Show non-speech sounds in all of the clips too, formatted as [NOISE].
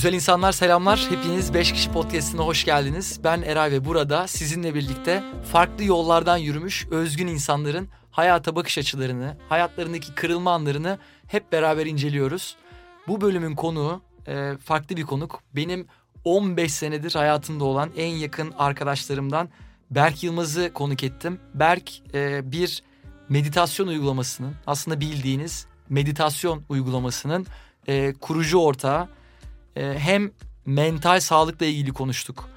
Güzel insanlar selamlar. Hepiniz 5 kişi podcast'ine hoş geldiniz. Ben Eray ve burada sizinle birlikte farklı yollardan yürümüş özgün insanların hayata bakış açılarını, hayatlarındaki kırılma anlarını hep beraber inceliyoruz. Bu bölümün konuğu e, farklı bir konuk. Benim 15 senedir hayatımda olan en yakın arkadaşlarımdan Berk Yılmaz'ı konuk ettim. Berk e, bir meditasyon uygulamasının aslında bildiğiniz meditasyon uygulamasının e, kurucu ortağı. E, hem mental sağlıkla ilgili konuştuk.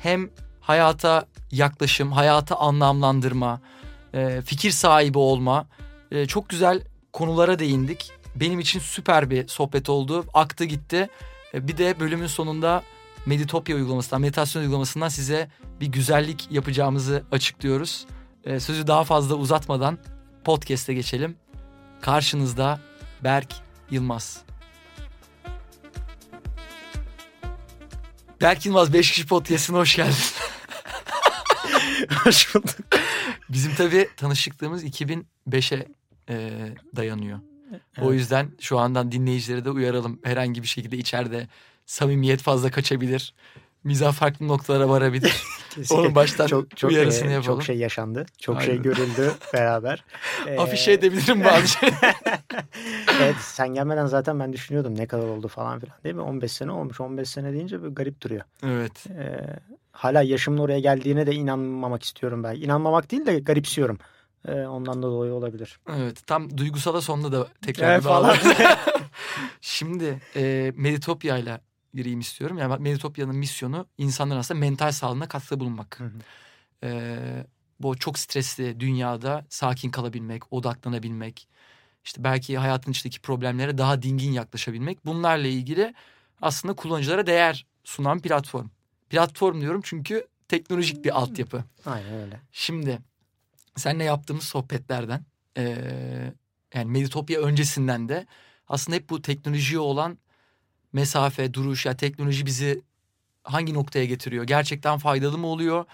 Hem hayata yaklaşım, hayata anlamlandırma, e, fikir sahibi olma. E, çok güzel konulara değindik. Benim için süper bir sohbet oldu. Aktı gitti. E, bir de bölümün sonunda Meditopya uygulamasından, meditasyon uygulamasından size bir güzellik yapacağımızı açıklıyoruz. E, sözü daha fazla uzatmadan podcast'e geçelim. Karşınızda Berk Yılmaz. Berk Yılmaz 5 kişi podcast'ine hoş geldin. [LAUGHS] Hoş bulduk. Bizim tabii tanışıklığımız 2005'e e, dayanıyor. O yüzden şu andan dinleyicileri de uyaralım. Herhangi bir şekilde içeride samimiyet fazla kaçabilir. Mizah farklı noktalara varabilir. [LAUGHS] Onun baştan çok, çok, uyarısını e, yapalım. Çok şey yaşandı. Çok Aynen. şey görüldü [LAUGHS] beraber. Ee, [LAUGHS] Afişe edebilirim bazı şey. evet sen gelmeden zaten ben düşünüyordum ne kadar oldu falan filan değil mi? 15 sene olmuş. 15 sene deyince böyle garip duruyor. evet. Ee, hala yaşımın oraya geldiğine de inanmamak istiyorum ben. İnanmamak değil de garipsiyorum. Ee, ondan da dolayı olabilir. Evet. Tam duygusala sonunda da tekrar Evet, falan. Şimdi e, Meditopya ile gireyim istiyorum. Yani Meditopya'nın misyonu insanların aslında mental sağlığına katkıda bulunmak. Hı hı. E, bu çok stresli dünyada sakin kalabilmek, odaklanabilmek, işte belki hayatın içindeki problemlere daha dingin yaklaşabilmek. Bunlarla ilgili aslında kullanıcılara değer sunan platform. Platform diyorum çünkü teknolojik bir altyapı. Aynen öyle. Şimdi seninle yaptığımız sohbetlerden eee, yani Meditopya öncesinden de aslında hep bu teknolojiye olan mesafe, duruş ya teknoloji bizi hangi noktaya getiriyor? Gerçekten faydalı mı oluyor?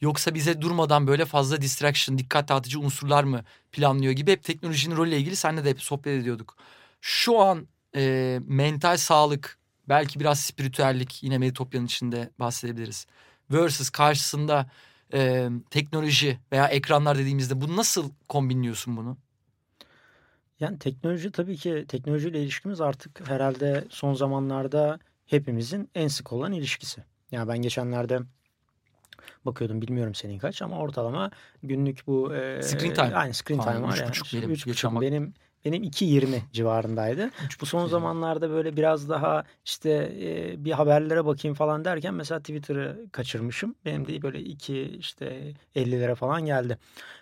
Yoksa bize durmadan böyle fazla distraction, dikkat dağıtıcı unsurlar mı planlıyor gibi hep teknolojinin rolüyle ilgili seninle de hep sohbet ediyorduk. Şu an eee, mental sağlık, belki biraz spiritüellik yine Meditopya'nın içinde bahsedebiliriz. Versus karşısında e, teknoloji veya ekranlar dediğimizde bu nasıl kombinliyorsun bunu? Yani teknoloji tabii ki teknolojiyle ilişkimiz artık herhalde son zamanlarda hepimizin en sık olan ilişkisi. Yani ben geçenlerde bakıyordum bilmiyorum senin kaç ama ortalama günlük bu e, Screen time. Aynı screen time var üç ya. buçuk benim, Üç buçuk. yaşamak. benim benim 2.20 civarındaydı. Bu son zamanlarda böyle biraz daha işte e, bir haberlere bakayım falan derken mesela Twitter'ı kaçırmışım. Benim de böyle 2 işte 50'lere falan geldi.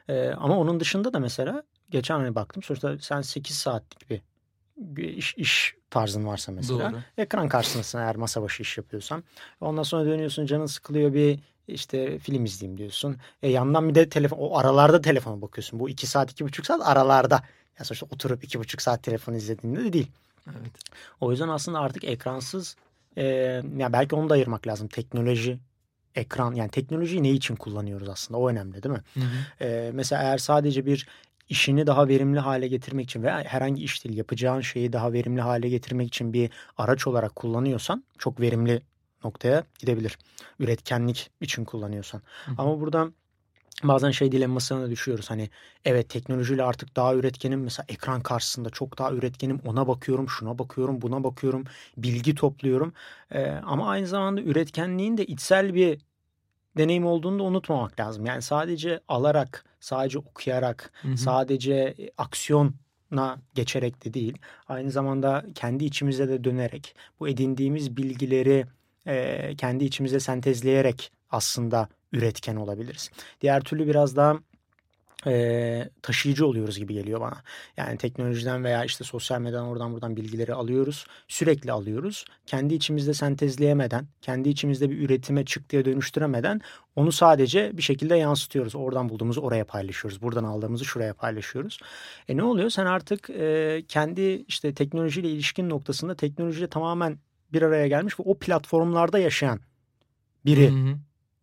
E, ama onun dışında da mesela geçen hani baktım sonuçta sen 8 saatlik bir, iş, iş tarzın varsa mesela Doğru. ekran karşısındasın eğer masa başı iş yapıyorsan. Ondan sonra dönüyorsun canın sıkılıyor bir işte film izleyeyim diyorsun. E yandan bir de telefon o aralarda telefona bakıyorsun. Bu 2 saat iki buçuk saat aralarda. Ya sonuçta oturup iki buçuk saat telefon izlediğinde de değil. Evet. O yüzden aslında artık ekransız e, ya belki onu da ayırmak lazım. Teknoloji, ekran yani teknolojiyi ne için kullanıyoruz aslında o önemli değil mi? Hı hı. E, mesela eğer sadece bir işini daha verimli hale getirmek için veya herhangi iş değil yapacağın şeyi daha verimli hale getirmek için bir araç olarak kullanıyorsan çok verimli noktaya gidebilir. Üretkenlik için kullanıyorsan. Hı. Ama burada bazen şey dilemmasına da düşüyoruz. Hani evet teknolojiyle artık daha üretkenim. Mesela ekran karşısında çok daha üretkenim. Ona bakıyorum, şuna bakıyorum, buna bakıyorum. Bilgi topluyorum. Ee, ama aynı zamanda üretkenliğin de içsel bir deneyim olduğunu da unutmamak lazım. Yani sadece alarak, sadece okuyarak, Hı hı. sadece e, aksiyona geçerek de değil. Aynı zamanda kendi içimize de dönerek bu edindiğimiz bilgileri e, kendi içimize sentezleyerek aslında üretken olabiliriz. Diğer türlü biraz daha e, taşıyıcı oluyoruz gibi geliyor bana. Yani teknolojiden veya işte sosyal medyadan oradan buradan bilgileri alıyoruz. Sürekli alıyoruz. Kendi içimizde sentezleyemeden, kendi içimizde bir üretime çıktıya dönüştüremeden onu sadece bir şekilde yansıtıyoruz. Oradan bulduğumuzu oraya paylaşıyoruz. Buradan aldığımızı şuraya paylaşıyoruz. E ne oluyor? Sen artık e, kendi işte teknolojiyle ilişkin noktasında teknolojiyle tamamen bir araya gelmiş ve o platformlarda yaşayan biri Hı hı.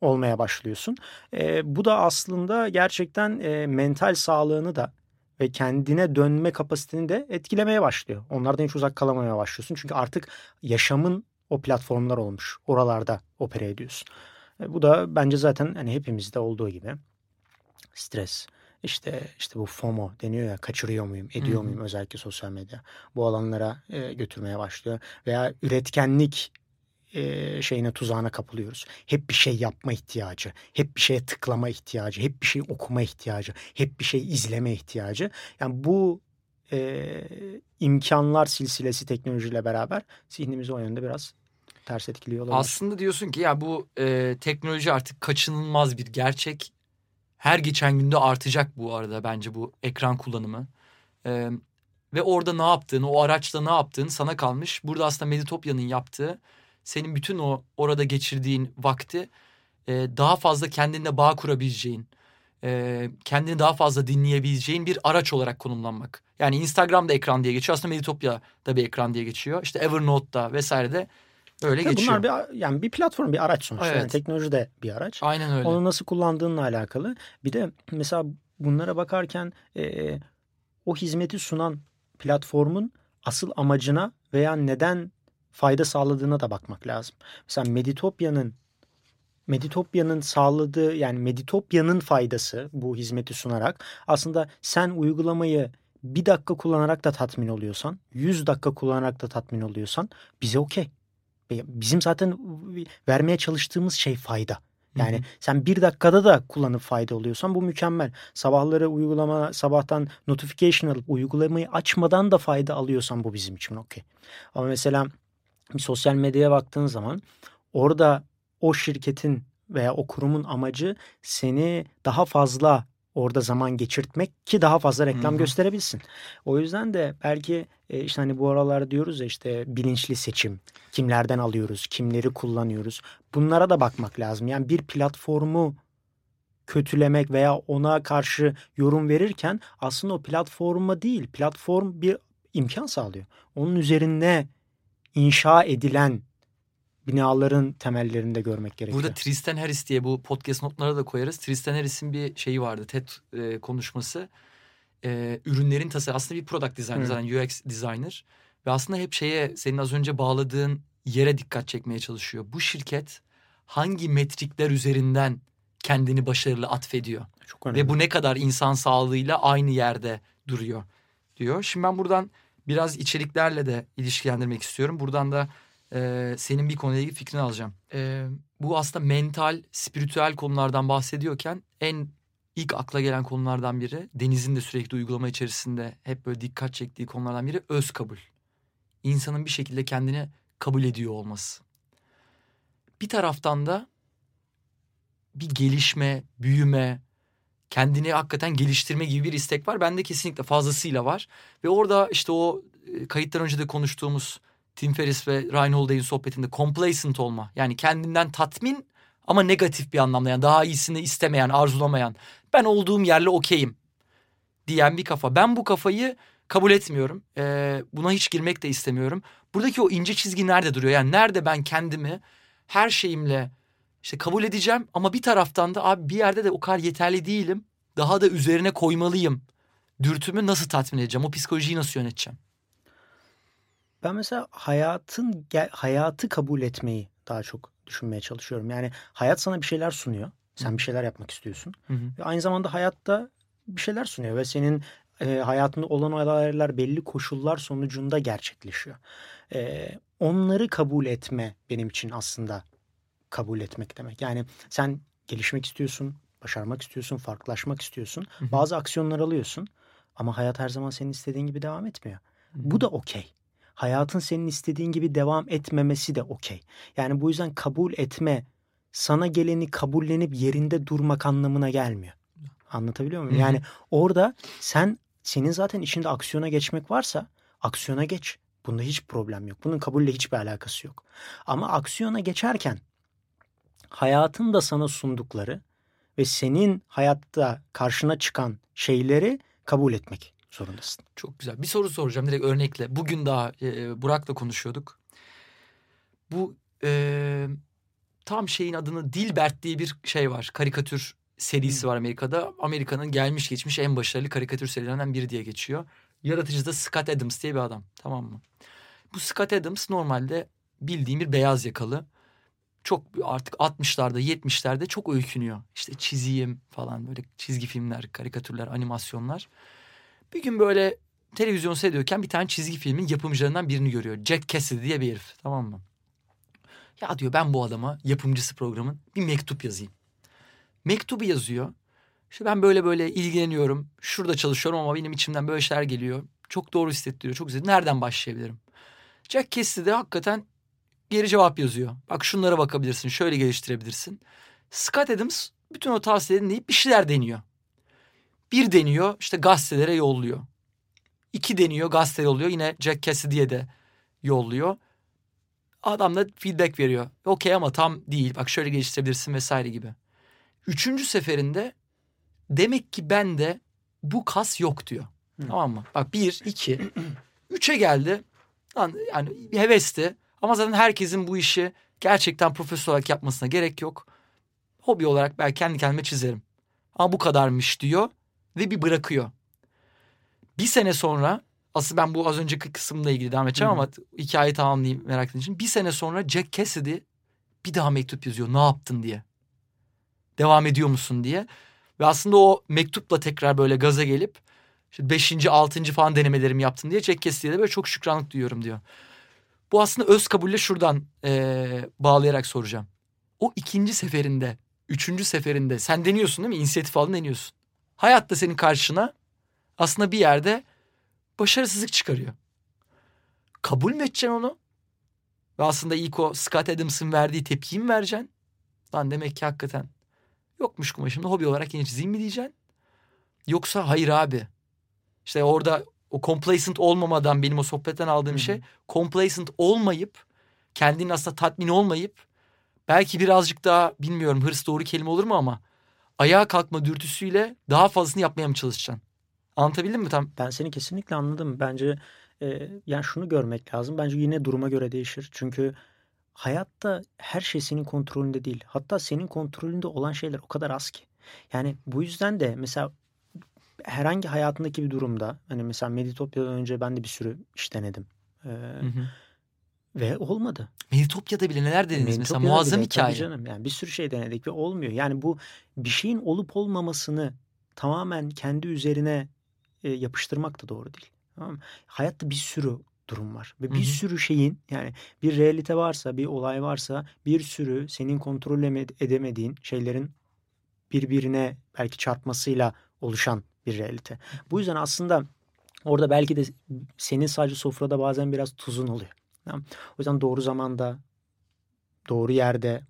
Olmaya başlıyorsun. E, bu da aslında gerçekten e, mental sağlığını da ve kendine dönme kapasiteni de etkilemeye başlıyor. Onlardan hiç uzak kalamamaya başlıyorsun. Çünkü artık yaşamın o platformlar olmuş. Oralarda opera ediyorsun. E, bu da bence zaten hani hepimizde olduğu gibi stres, işte işte bu FOMO deniyor ya kaçırıyor muyum, ediyor Hı-hı. muyum özellikle sosyal medya. Bu alanlara e, götürmeye başlıyor. Veya üretkenlik e, şeyine tuzağına kapılıyoruz. Hep bir şey yapma ihtiyacı, hep bir şeye tıklama ihtiyacı, hep bir şey okuma ihtiyacı, hep bir şey izleme ihtiyacı. Yani bu e, imkanlar silsilesi teknolojiyle beraber zihnimizi o yönde biraz ters etkiliyor olabilir. Aslında diyorsun ki ya bu e, teknoloji artık kaçınılmaz bir gerçek. Her geçen günde artacak bu arada bence bu ekran kullanımı. E, ve orada ne yaptığını, o araçta ne yaptığını sana kalmış. Burada aslında Meditopya'nın yaptığı senin bütün o orada geçirdiğin vakti e, daha fazla kendinle bağ kurabileceğin, e, kendini daha fazla dinleyebileceğin bir araç olarak konumlanmak. Yani Instagram'da ekran diye geçiyor. Aslında Meditopya'da bir ekran diye geçiyor. İşte Evernote'da vesairede öyle Tabii geçiyor. Bunlar bir yani bir platform, bir araç sonuçta. Evet. Yani teknoloji de bir araç. Aynen öyle. Onu nasıl kullandığınla alakalı. Bir de mesela bunlara bakarken e, o hizmeti sunan platformun asıl amacına veya neden fayda sağladığına da bakmak lazım. Mesela Meditopya'nın Meditopya'nın sağladığı yani Meditopya'nın faydası bu hizmeti sunarak aslında sen uygulamayı bir dakika kullanarak da tatmin oluyorsan, 100 dakika kullanarak da tatmin oluyorsan bize okey. Bizim zaten vermeye çalıştığımız şey fayda. Yani hı hı. sen bir dakikada da kullanıp fayda oluyorsan bu mükemmel. Sabahları uygulama sabahtan notification alıp uygulamayı açmadan da fayda alıyorsan bu bizim için okey. Ama mesela bir sosyal medyaya baktığın zaman orada o şirketin veya o kurumun amacı seni daha fazla orada zaman geçirtmek ki daha fazla reklam Hı-hı. gösterebilsin. O yüzden de belki e, işte hani bu aralar diyoruz ya işte bilinçli seçim. Kimlerden alıyoruz, kimleri kullanıyoruz. Bunlara da bakmak lazım. Yani bir platformu kötülemek veya ona karşı yorum verirken aslında o platforma değil, platform bir imkan sağlıyor. Onun üzerine inşa edilen binaların temellerinde görmek gerekiyor. Burada Tristan Harris diye bu podcast notlara da koyarız. Tristan Harris'in bir şeyi vardı TED e, konuşması. E, ürünlerin tasarımı aslında bir product designer zaten UX designer. Ve aslında hep şeye senin az önce bağladığın yere dikkat çekmeye çalışıyor. Bu şirket hangi metrikler üzerinden kendini başarılı atfediyor? Çok önemli. Ve bu ne kadar insan sağlığıyla aynı yerde duruyor diyor. Şimdi ben buradan biraz içeriklerle de ilişkilendirmek istiyorum. Buradan da e, senin bir konuyla ilgili fikrini alacağım. E, bu aslında mental, spiritüel konulardan bahsediyorken en ilk akla gelen konulardan biri Deniz'in de sürekli uygulama içerisinde hep böyle dikkat çektiği konulardan biri öz kabul. İnsanın bir şekilde kendini kabul ediyor olması. Bir taraftan da bir gelişme, büyüme, kendini hakikaten geliştirme gibi bir istek var. Bende kesinlikle fazlasıyla var. Ve orada işte o e, kayıttan önce de konuştuğumuz Tim Ferriss ve Ryan Holiday'in sohbetinde complacent olma. Yani kendinden tatmin ama negatif bir anlamda. Yani daha iyisini istemeyen, arzulamayan. Ben olduğum yerle okeyim diyen bir kafa. Ben bu kafayı kabul etmiyorum. Ee, buna hiç girmek de istemiyorum. Buradaki o ince çizgi nerede duruyor? Yani nerede ben kendimi her şeyimle işte kabul edeceğim ama bir taraftan da abi bir yerde de o kadar yeterli değilim. Daha da üzerine koymalıyım. Dürtümü nasıl tatmin edeceğim? O psikolojiyi nasıl yöneteceğim? Ben mesela hayatın hayatı kabul etmeyi daha çok düşünmeye çalışıyorum. Yani hayat sana bir şeyler sunuyor. Sen bir şeyler yapmak istiyorsun. Hı hı. Ve aynı zamanda hayatta bir şeyler sunuyor ve senin e, hayatında olan olaylar belli koşullar sonucunda gerçekleşiyor. E, onları kabul etme benim için aslında kabul etmek demek. Yani sen gelişmek istiyorsun, başarmak istiyorsun, farklılaşmak istiyorsun. Hı hı. Bazı aksiyonlar alıyorsun ama hayat her zaman senin istediğin gibi devam etmiyor. Hı hı. Bu da okey hayatın senin istediğin gibi devam etmemesi de okey. Yani bu yüzden kabul etme sana geleni kabullenip yerinde durmak anlamına gelmiyor. Anlatabiliyor muyum? Yani orada sen senin zaten içinde aksiyona geçmek varsa aksiyona geç. Bunda hiç problem yok. Bunun kabulle hiçbir alakası yok. Ama aksiyona geçerken hayatın da sana sundukları ve senin hayatta karşına çıkan şeyleri kabul etmek zorundasın. Çok güzel. Bir soru soracağım direkt örnekle. Bugün daha e, Burak'la konuşuyorduk. Bu e, tam şeyin adını Dilbert diye bir şey var. Karikatür serisi var Amerika'da. Amerika'nın gelmiş geçmiş en başarılı karikatür serilerinden biri diye geçiyor. Yaratıcı da Scott Adams diye bir adam. Tamam mı? Bu Scott Adams normalde bildiğim bir beyaz yakalı. Çok artık 60'larda 70'lerde çok öykünüyor. İşte çizeyim falan böyle çizgi filmler, karikatürler, animasyonlar. Bir gün böyle televizyon seyrediyorken bir tane çizgi filmin yapımcılarından birini görüyor. Jack Cassidy diye bir herif tamam mı? Ya diyor ben bu adama yapımcısı programın bir mektup yazayım. Mektubu yazıyor. İşte ben böyle böyle ilgileniyorum. Şurada çalışıyorum ama benim içimden böyle şeyler geliyor. Çok doğru hissettiriyor. Çok güzel. Nereden başlayabilirim? Jack Cassidy de hakikaten geri cevap yazıyor. Bak şunlara bakabilirsin. Şöyle geliştirebilirsin. Scott Adams bütün o tavsiyeleri dinleyip bir şeyler deniyor. Bir deniyor işte gazetelere yolluyor. İki deniyor gazete yolluyor. Yine Jack Cassidy'ye de yolluyor. Adam da feedback veriyor. Okey ama tam değil. Bak şöyle geliştirebilirsin vesaire gibi. Üçüncü seferinde demek ki bende bu kas yok diyor. Hı. Tamam mı? Bak bir, iki, [CLEARS THROAT] üçe geldi. Yani bir hevesti. Ama zaten herkesin bu işi gerçekten profesyonel olarak yapmasına gerek yok. Hobi olarak belki kendi kendime çizerim. Ama bu kadarmış diyor ve bir bırakıyor. Bir sene sonra Asıl ben bu az önceki kısımla ilgili devam edeceğim Hı-hı. ama hikayeyi tamamlayayım merak ettiğim için. Bir sene sonra Jack Cassidy bir daha mektup yazıyor. Ne yaptın diye. Devam ediyor musun diye. Ve aslında o mektupla tekrar böyle gaza gelip işte beşinci, altıncı falan denemelerimi yaptım diye Jack Cassidy'ye de böyle çok şükranlık duyuyorum diyor. Bu aslında öz kabulle şuradan ee, bağlayarak soracağım. O ikinci seferinde, üçüncü seferinde sen deniyorsun değil mi? İnisiyatif aldın deniyorsun. Hayatta senin karşına aslında bir yerde başarısızlık çıkarıyor. Kabul mü edeceksin onu? Ve aslında ilk o Scott Adams'ın verdiği tepkiyi mi vereceksin? Lan demek ki hakikaten yokmuş kumaşımda hobi olarak yine çizeyim mi diyeceksin? Yoksa hayır abi. İşte orada o complacent olmamadan benim o sohbetten aldığım Hı-hı. şey complacent olmayıp kendinin aslında tatmin olmayıp belki birazcık daha bilmiyorum hırs doğru kelime olur mu ama ayağa kalkma dürtüsüyle daha fazlasını yapmaya mı çalışacaksın? Anlatabildim mi tam? Ben seni kesinlikle anladım. Bence e, yani şunu görmek lazım. Bence yine duruma göre değişir. Çünkü hayatta her şey senin kontrolünde değil. Hatta senin kontrolünde olan şeyler o kadar az ki. Yani bu yüzden de mesela herhangi hayatındaki bir durumda hani mesela Meditopya'dan önce ben de bir sürü iş denedim. Ee, hı hı. Ve olmadı. Meditopya'da bile neler denediniz mesela muazzam bile, hikaye. canım yani bir sürü şey denedik ve olmuyor. Yani bu bir şeyin olup olmamasını tamamen kendi üzerine e, yapıştırmak da doğru değil. Tamam mı? Hayatta bir sürü durum var. Ve bir Hı-hı. sürü şeyin yani bir realite varsa, bir olay varsa bir sürü senin kontrol edemediğin şeylerin birbirine belki çarpmasıyla oluşan bir realite. Bu yüzden aslında orada belki de senin sadece sofrada bazen biraz tuzun oluyor. Tamam? O yüzden doğru zamanda, doğru yerde,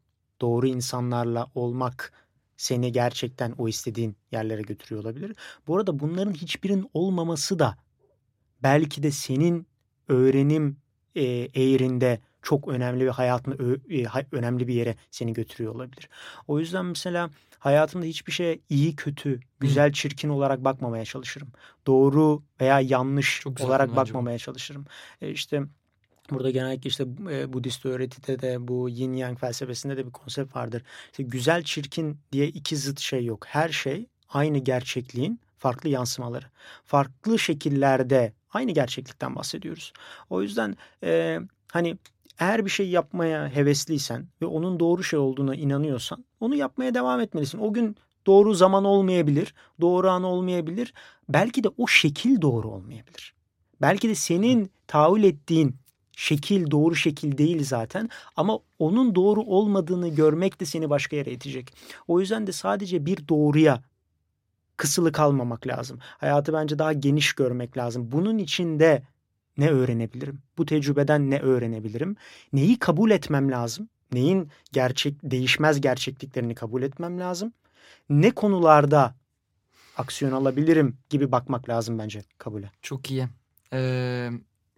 doğru insanlarla olmak seni gerçekten o istediğin yerlere götürüyor olabilir. Bu arada bunların hiçbirinin olmaması da belki de senin öğrenim e, eğrinde çok önemli ve hayatında e, önemli bir yere seni götürüyor olabilir. O yüzden mesela hayatımda hiçbir şey iyi kötü, güzel çirkin olarak bakmamaya çalışırım. Doğru veya yanlış olarak bakmamaya çalışırım. E işte Burada genellikle işte e, Budist öğretide de bu yin yang felsefesinde de bir konsept vardır. İşte güzel çirkin diye iki zıt şey yok. Her şey aynı gerçekliğin farklı yansımaları. Farklı şekillerde aynı gerçeklikten bahsediyoruz. O yüzden e, hani eğer bir şey yapmaya hevesliysen ve onun doğru şey olduğuna inanıyorsan onu yapmaya devam etmelisin. O gün doğru zaman olmayabilir, doğru an olmayabilir. Belki de o şekil doğru olmayabilir. Belki de senin tahayyül ettiğin şekil doğru şekil değil zaten ama onun doğru olmadığını görmek de seni başka yere itecek. O yüzden de sadece bir doğruya kısılı kalmamak lazım. Hayatı bence daha geniş görmek lazım. Bunun için de ne öğrenebilirim? Bu tecrübeden ne öğrenebilirim? Neyi kabul etmem lazım? Neyin gerçek değişmez gerçekliklerini kabul etmem lazım? Ne konularda aksiyon alabilirim gibi bakmak lazım bence kabule. Çok iyi. Ee,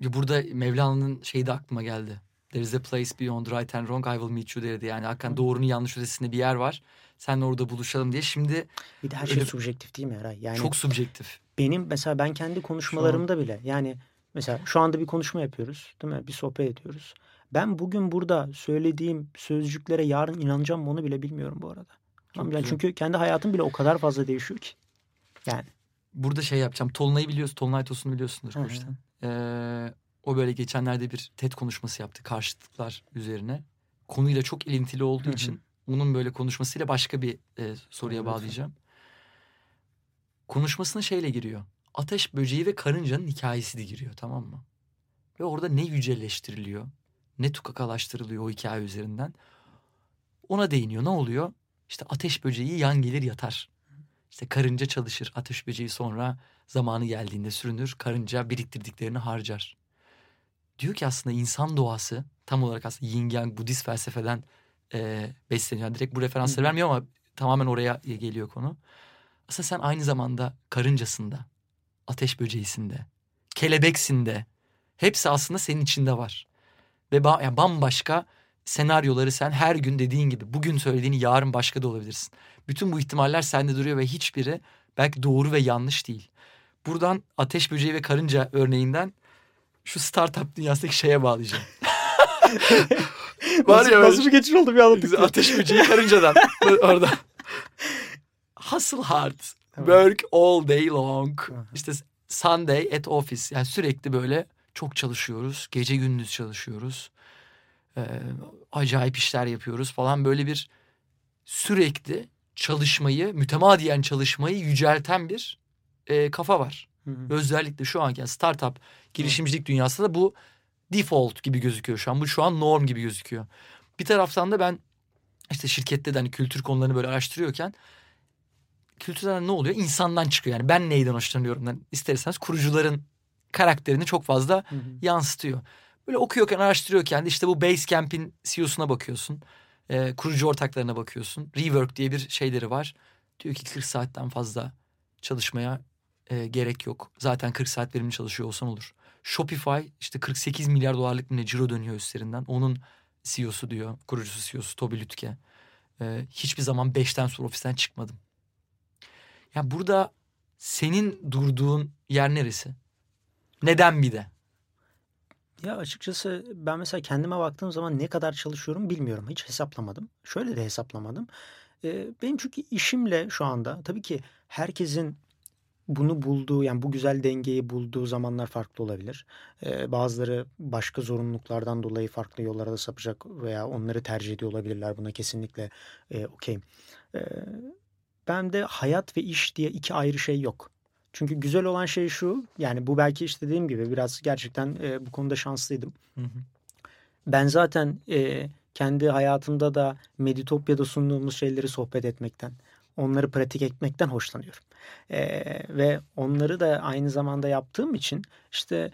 Burada Mevlana'nın şeyi de aklıma geldi. There is a place beyond right and wrong I will meet you derdi. Yani hakikaten doğrunun yanlış ötesinde bir yer var. Seninle orada buluşalım diye. Şimdi bir de her şey öyle, subjektif değil mi Eray? Yani çok subjektif. Benim mesela ben kendi konuşmalarımda bile yani mesela şu anda bir konuşma yapıyoruz değil mi? Bir sohbet ediyoruz. Ben bugün burada söylediğim sözcüklere yarın inanacağım mı onu bile bilmiyorum bu arada. Çok yani çünkü kendi hayatım bile o kadar fazla değişiyor ki. Yani. Burada şey yapacağım. Tolunay'ı biliyorsun. Tolunay Tosun'u biliyorsundur koçtan. Ee, O böyle geçenlerde bir TED konuşması yaptı karşıtlıklar üzerine. Konuyla çok ilintili olduğu Hı hı. için onun böyle konuşmasıyla başka bir e, soruya Lütfen. bağlayacağım. Konuşmasına şeyle giriyor. Ateş böceği ve karıncanın hikayesi de giriyor tamam mı? Ve orada ne yücelleştiriliyor, ne tukakalaştırılıyor o hikaye üzerinden. Ona değiniyor. Ne oluyor? İşte ateş böceği yan gelir yatar. İşte karınca çalışır. Ateş böceği sonra zamanı geldiğinde sürünür. Karınca biriktirdiklerini harcar. Diyor ki aslında insan doğası tam olarak aslında yin yang Budist felsefeden e, besleniyor. Yani direkt bu referansları vermiyor ama tamamen oraya geliyor konu. Aslında sen aynı zamanda karıncasında, ateş böceğisinde, kelebeksinde hepsi aslında senin içinde var. Ve ba- yani bambaşka senaryoları sen her gün dediğin gibi bugün söylediğini yarın başka da olabilirsin. Bütün bu ihtimaller sende duruyor ve hiçbiri belki doğru ve yanlış değil. Buradan ateş böceği ve karınca örneğinden şu startup dünyasındaki şeye bağlayacağım. [LAUGHS] Var ya nasıl bir geçiş oldu bir anlattık. Ateş böceği karıncadan [LAUGHS] orada. Hustle hard. Tamam. Work all day long. Aha. İşte Sunday at office. Yani sürekli böyle çok çalışıyoruz. Gece gündüz çalışıyoruz. Ee, acayip işler yapıyoruz falan. Böyle bir sürekli çalışmayı, mütemadiyen çalışmayı yücelten bir e, kafa var. Hı hı. Özellikle şu anki yani startup girişimcilik dünyasında da bu default gibi gözüküyor şu an. Bu şu an norm gibi gözüküyor. Bir taraftan da ben işte şirkette de hani kültür konularını böyle araştırıyorken kültürden ne oluyor? İnsandan çıkıyor. Yani ben neyden hoşlanıyorum? Yani isterseniz kurucuların karakterini çok fazla Hı hı. yansıtıyor. Böyle okuyorken, araştırıyorken de işte bu Basecamp'in CEO'suna bakıyorsun. Ee, kurucu ortaklarına bakıyorsun. Rework diye bir şeyleri var. Diyor ki 40 saatten fazla çalışmaya e, gerek yok. Zaten 40 saat verimli çalışıyor olsan olur. Shopify işte 48 milyar dolarlık bir ne ciro dönüyor üstlerinden. Onun CEO'su diyor, kurucusu CEO'su Tobi Lütke. Ee, hiçbir zaman 5'ten sonra ofisten çıkmadım. Ya burada senin durduğun yer neresi? Neden bir de? Ya açıkçası ben mesela kendime baktığım zaman ne kadar çalışıyorum bilmiyorum. Hiç hesaplamadım. Şöyle de hesaplamadım. Ee, benim çünkü işimle şu anda tabii ki herkesin bunu bulduğu yani bu güzel dengeyi bulduğu zamanlar farklı olabilir. Ee, bazıları başka zorunluluklardan dolayı farklı yollara da sapacak veya onları tercih ediyor olabilirler. Buna kesinlikle e, okeyim. Ee, ben de hayat ve iş diye iki ayrı şey yok. Çünkü güzel olan şey şu yani bu belki işte dediğim gibi biraz gerçekten e, bu konuda şanslıydım. Hı hı. Ben zaten e, kendi hayatımda da Meditopya'da sunduğumuz şeyleri sohbet etmekten, onları pratik etmekten hoşlanıyorum. E, ve onları da aynı zamanda yaptığım için işte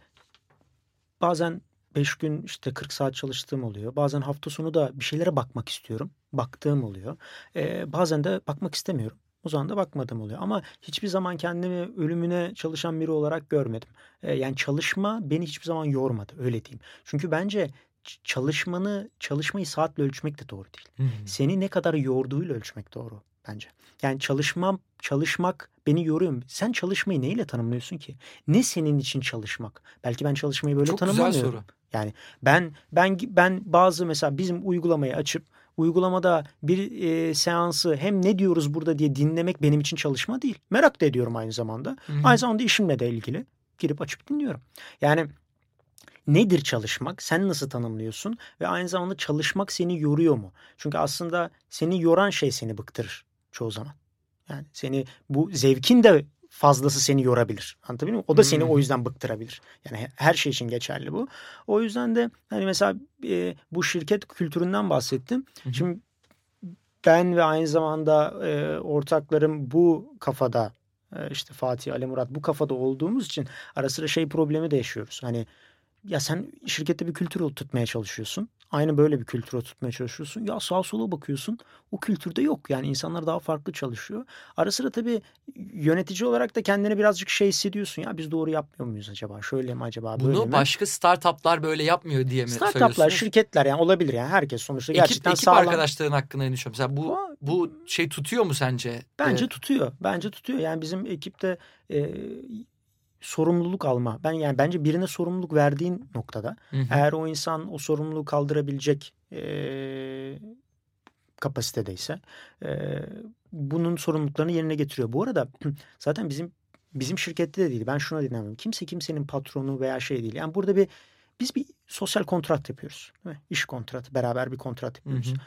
bazen 5 gün işte 40 saat çalıştığım oluyor. Bazen hafta sonu da bir şeylere bakmak istiyorum. Baktığım oluyor. E, bazen de bakmak istemiyorum. O zaman da bakmadığım oluyor. Ama hiçbir zaman kendimi ölümüne çalışan biri olarak görmedim. E, yani çalışma beni hiçbir zaman yormadı öyle diyeyim. Çünkü bence çalışmanı çalışmayı saatle ölçmek de doğru değil. Hı hı. Seni ne kadar yorduğuyla ölçmek doğru bence. Yani çalışmam çalışmak beni yoruyor. Sen çalışmayı neyle tanımlıyorsun ki? Ne senin için çalışmak? Belki ben çalışmayı böyle Çok güzel tanımlamıyorum. soru. Yani ben ben ben bazı mesela bizim uygulamayı açıp uygulamada bir e, seansı hem ne diyoruz burada diye dinlemek benim için çalışma değil. Merak da ediyorum aynı zamanda. Hı. Aynı zamanda işimle de ilgili girip açıp dinliyorum. Yani nedir çalışmak? Sen nasıl tanımlıyorsun? Ve aynı zamanda çalışmak seni yoruyor mu? Çünkü aslında seni yoran şey seni bıktırır çoğu zaman. Yani seni bu zevkin de fazlası seni yorabilir. Anlatabiliyor muyum? O da seni Hmm. o yüzden bıktırabilir. Yani he- her şey için geçerli bu. O yüzden de hani mesela e, bu şirket kültüründen bahsettim. Hı. Şimdi ben ve aynı zamanda e, ortaklarım bu kafada e, işte Fatih, Ali Murat bu kafada olduğumuz için ara sıra şey problemi de yaşıyoruz. Hani ya sen şirkette bir kültür oturtmaya çalışıyorsun. Aynı böyle bir kültür oturtmaya çalışıyorsun. Ya sağa sola bakıyorsun. O kültürde yok. Yani insanlar daha farklı çalışıyor. Ara sıra tabii yönetici olarak da kendini birazcık şey hissediyorsun. Ya biz doğru yapmıyor muyuz acaba? Şöyle mi acaba? Böyle Bunu mi? başka startuplar böyle yapmıyor diye mi Startuplar, şirketler yani olabilir yani herkes sonuçta Ekip, gerçekten ekip sağlam. arkadaşların hakkında ne düşünüyorsun? Mesela bu Aa, bu şey tutuyor mu sence? Bence Ee, tutuyor. Bence tutuyor. Yani bizim ekipte e, sorumluluk alma. Ben yani bence birine sorumluluk verdiğin noktada hı hı. eğer o insan o sorumluluğu kaldırabilecek e, kapasitedeyse e, bunun sorumluluklarını yerine getiriyor. Bu arada [CLEARS THROAT] zaten bizim bizim şirkette de değil. Ben şuna dinlemem. Kimse kimsenin patronu veya şey değil. Yani burada bir biz bir sosyal kontrat yapıyoruz. Değil mi? İş kontratı, beraber bir kontrat yapıyoruz. Hı hı.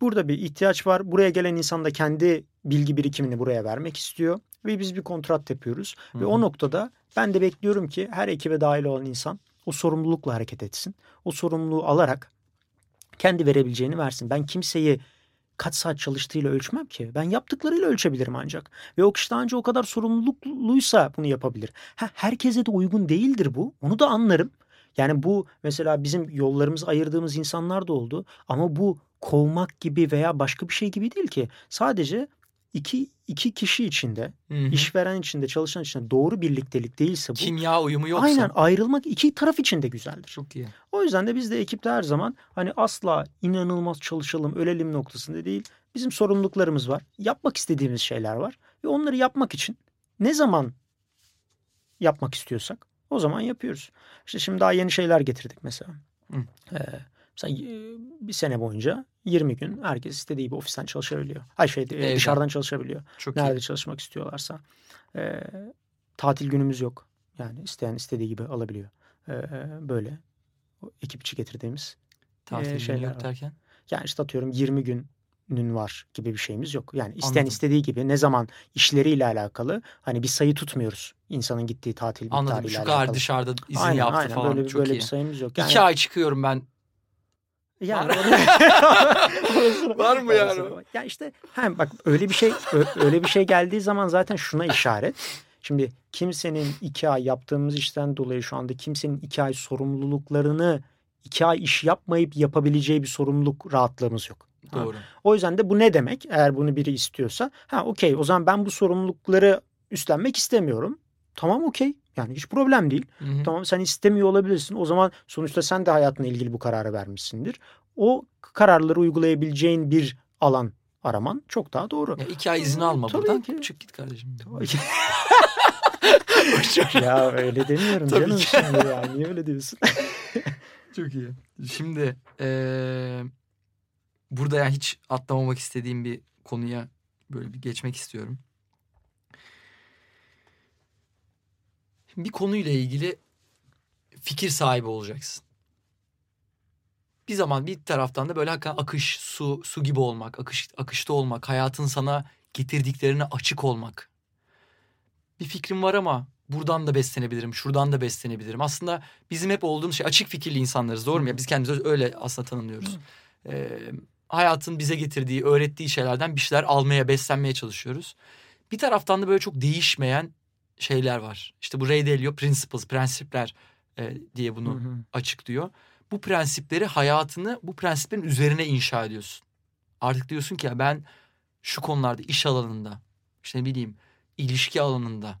Burada bir ihtiyaç var. Buraya gelen insan da kendi bilgi birikimini buraya vermek istiyor. Ve biz bir kontrat yapıyoruz. Hı Ve o noktada ben de bekliyorum ki her ekibe dahil olan insan o sorumlulukla hareket etsin. O sorumluluğu alarak kendi verebileceğini versin. Ben kimseyi kaç saat çalıştığıyla ölçmem ki. Ben yaptıklarıyla ölçebilirim ancak. Ve o kişi de ancak o kadar sorumlulukluysa bunu yapabilir. Ha, herkese de uygun değildir bu. Onu da anlarım. Yani bu mesela bizim yollarımızı ayırdığımız insanlar da oldu. Ama bu kovmak gibi veya başka bir şey gibi değil ki. Sadece iki, iki kişi içinde, Hı hı. işveren içinde, çalışan içinde doğru birliktelik değilse bu. Kimya uyumu yoksa. Aynen ayrılmak iki taraf için de güzeldir. Çok iyi. O yüzden de biz de ekipte her zaman hani asla inanılmaz çalışalım, ölelim noktasında değil. Bizim sorumluluklarımız var. Yapmak istediğimiz şeyler var. Ve onları yapmak için ne zaman yapmak istiyorsak o zaman yapıyoruz. İşte şimdi daha yeni şeyler getirdik mesela. Hı. Ee, mesela e, bir sene boyunca 20 gün herkes istediği gibi ofisten çalışabiliyor. Ay şey e, Evden. dışarıdan çalışabiliyor. Çok Nerede iyi. çalışmak istiyorlarsa. Ee, tatil günümüz yok. Yani isteyen istediği gibi alabiliyor. Ee, böyle o ekip içi getirdiğimiz. Tatil günü şeyler yok derken. Yani işte atıyorum 20 günün var gibi bir şeyimiz yok. Yani isteyen Anladım. istediği gibi ne zaman işleriyle alakalı hani bir sayı tutmuyoruz. insanın gittiği tatil Anladım. Şu kadar alakalı. dışarıda izin aynen, yaptı aynen. falan. Böyle, Çok böyle iyi. bir sayımız yok. Yani, İki ay çıkıyorum ben. yani Var. [LAUGHS] mı yani? Ya işte hem bak öyle bir şey öyle bir şey geldiği zaman zaten şuna işaret. Şimdi kimsenin iki ay yaptığımız işten dolayı şu anda kimsenin iki ay sorumluluklarını iki ay iş yapmayıp yapabileceği bir sorumluluk rahatlığımız yok. Ha. Doğru. O yüzden de bu ne demek? Eğer bunu biri istiyorsa, ha okey o zaman ben bu sorumlulukları üstlenmek istemiyorum. Tamam okey. Yani hiç problem değil. Hı hı. Tamam sen istemiyor olabilirsin. O zaman sonuçta sen de hayatınla ilgili bu kararı vermişsindir. O kararları uygulayabileceğin bir alan araman çok daha doğru. Ya iki ay izin alma Tabii buradan. ki. Çık git kardeşim. ya öyle demiyorum Tabii canım ki. şimdi ya. Niye öyle diyorsun? Çok iyi. Şimdi eee, burada yani hiç atlamamak istediğim bir konuya böyle bir geçmek istiyorum. Bir konuyla ilgili fikir sahibi olacaksın. Bir zaman bir taraftan da böyle hakikaten akış, su, su gibi olmak, akış, akışta olmak, hayatın sana getirdiklerine açık olmak. Bir fikrim var ama buradan da beslenebilirim, şuradan da beslenebilirim. Aslında bizim hep olduğumuz şey açık fikirli insanlarız doğru mu? Ya biz kendimizi öyle aslında tanımlıyoruz. Ee, hayatın bize getirdiği, öğrettiği şeylerden bir şeyler almaya, beslenmeye çalışıyoruz. Bir taraftan da böyle çok değişmeyen şeyler var. İşte bu Ray Dalio Principles, prensipler e, diye bunu Hı hı. açıklıyor. Bu prensipleri hayatını bu prensiplerin üzerine inşa ediyorsun. Artık diyorsun ki ya ben şu konularda iş alanında, işte ne bileyim ilişki alanında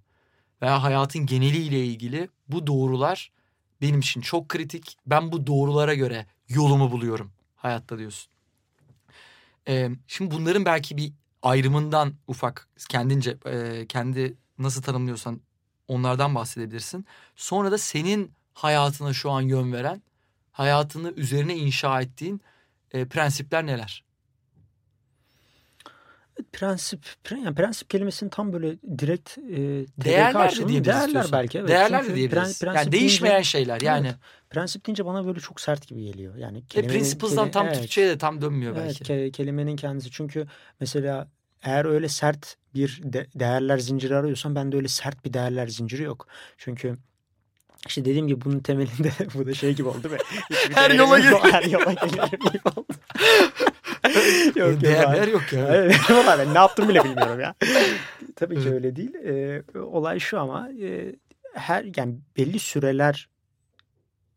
veya hayatın geneliyle ilgili bu doğrular benim için çok kritik. Ben bu doğrulara göre yolumu buluyorum hayatta diyorsun. Ee, şimdi bunların belki bir ayrımından ufak kendince e, kendi nasıl tanımlıyorsan onlardan bahsedebilirsin. Sonra da senin hayatına şu an yön veren, hayatını üzerine inşa ettiğin e, prensipler neler? Prensip, pre- yani prensip kelimesinin tam böyle direkt e, Değerler de diyebiliriz Değerler istiyorsan. belki. Evet. Değerler Çünkü de diyebiliriz. pren- prensip yani değişmeyen deyince- şeyler yani. Evet. Prensip deyince bana böyle çok sert gibi geliyor. Yani E, kelimenin- principles'dan keli- tam evet. Türkçe'ye de tam dönmüyor Evet, belki. ke- kelimenin kendisi. Çünkü mesela eğer öyle sert bir de- değerler zinciri arıyorsan bende öyle sert bir değerler zinciri yok. Çünkü işte dediğim gibi bunun temelinde bu da şey gibi oldu be. Her yola. Her yola geliyorum gibi oldu. [LAUGHS] yok, yok, Değerler yok ya. Evet, [LAUGHS] ben ne yaptım bile bilmiyorum ya. [LAUGHS] Tabii ki öyle değil. Ee, olay şu ama e, her yani belli süreler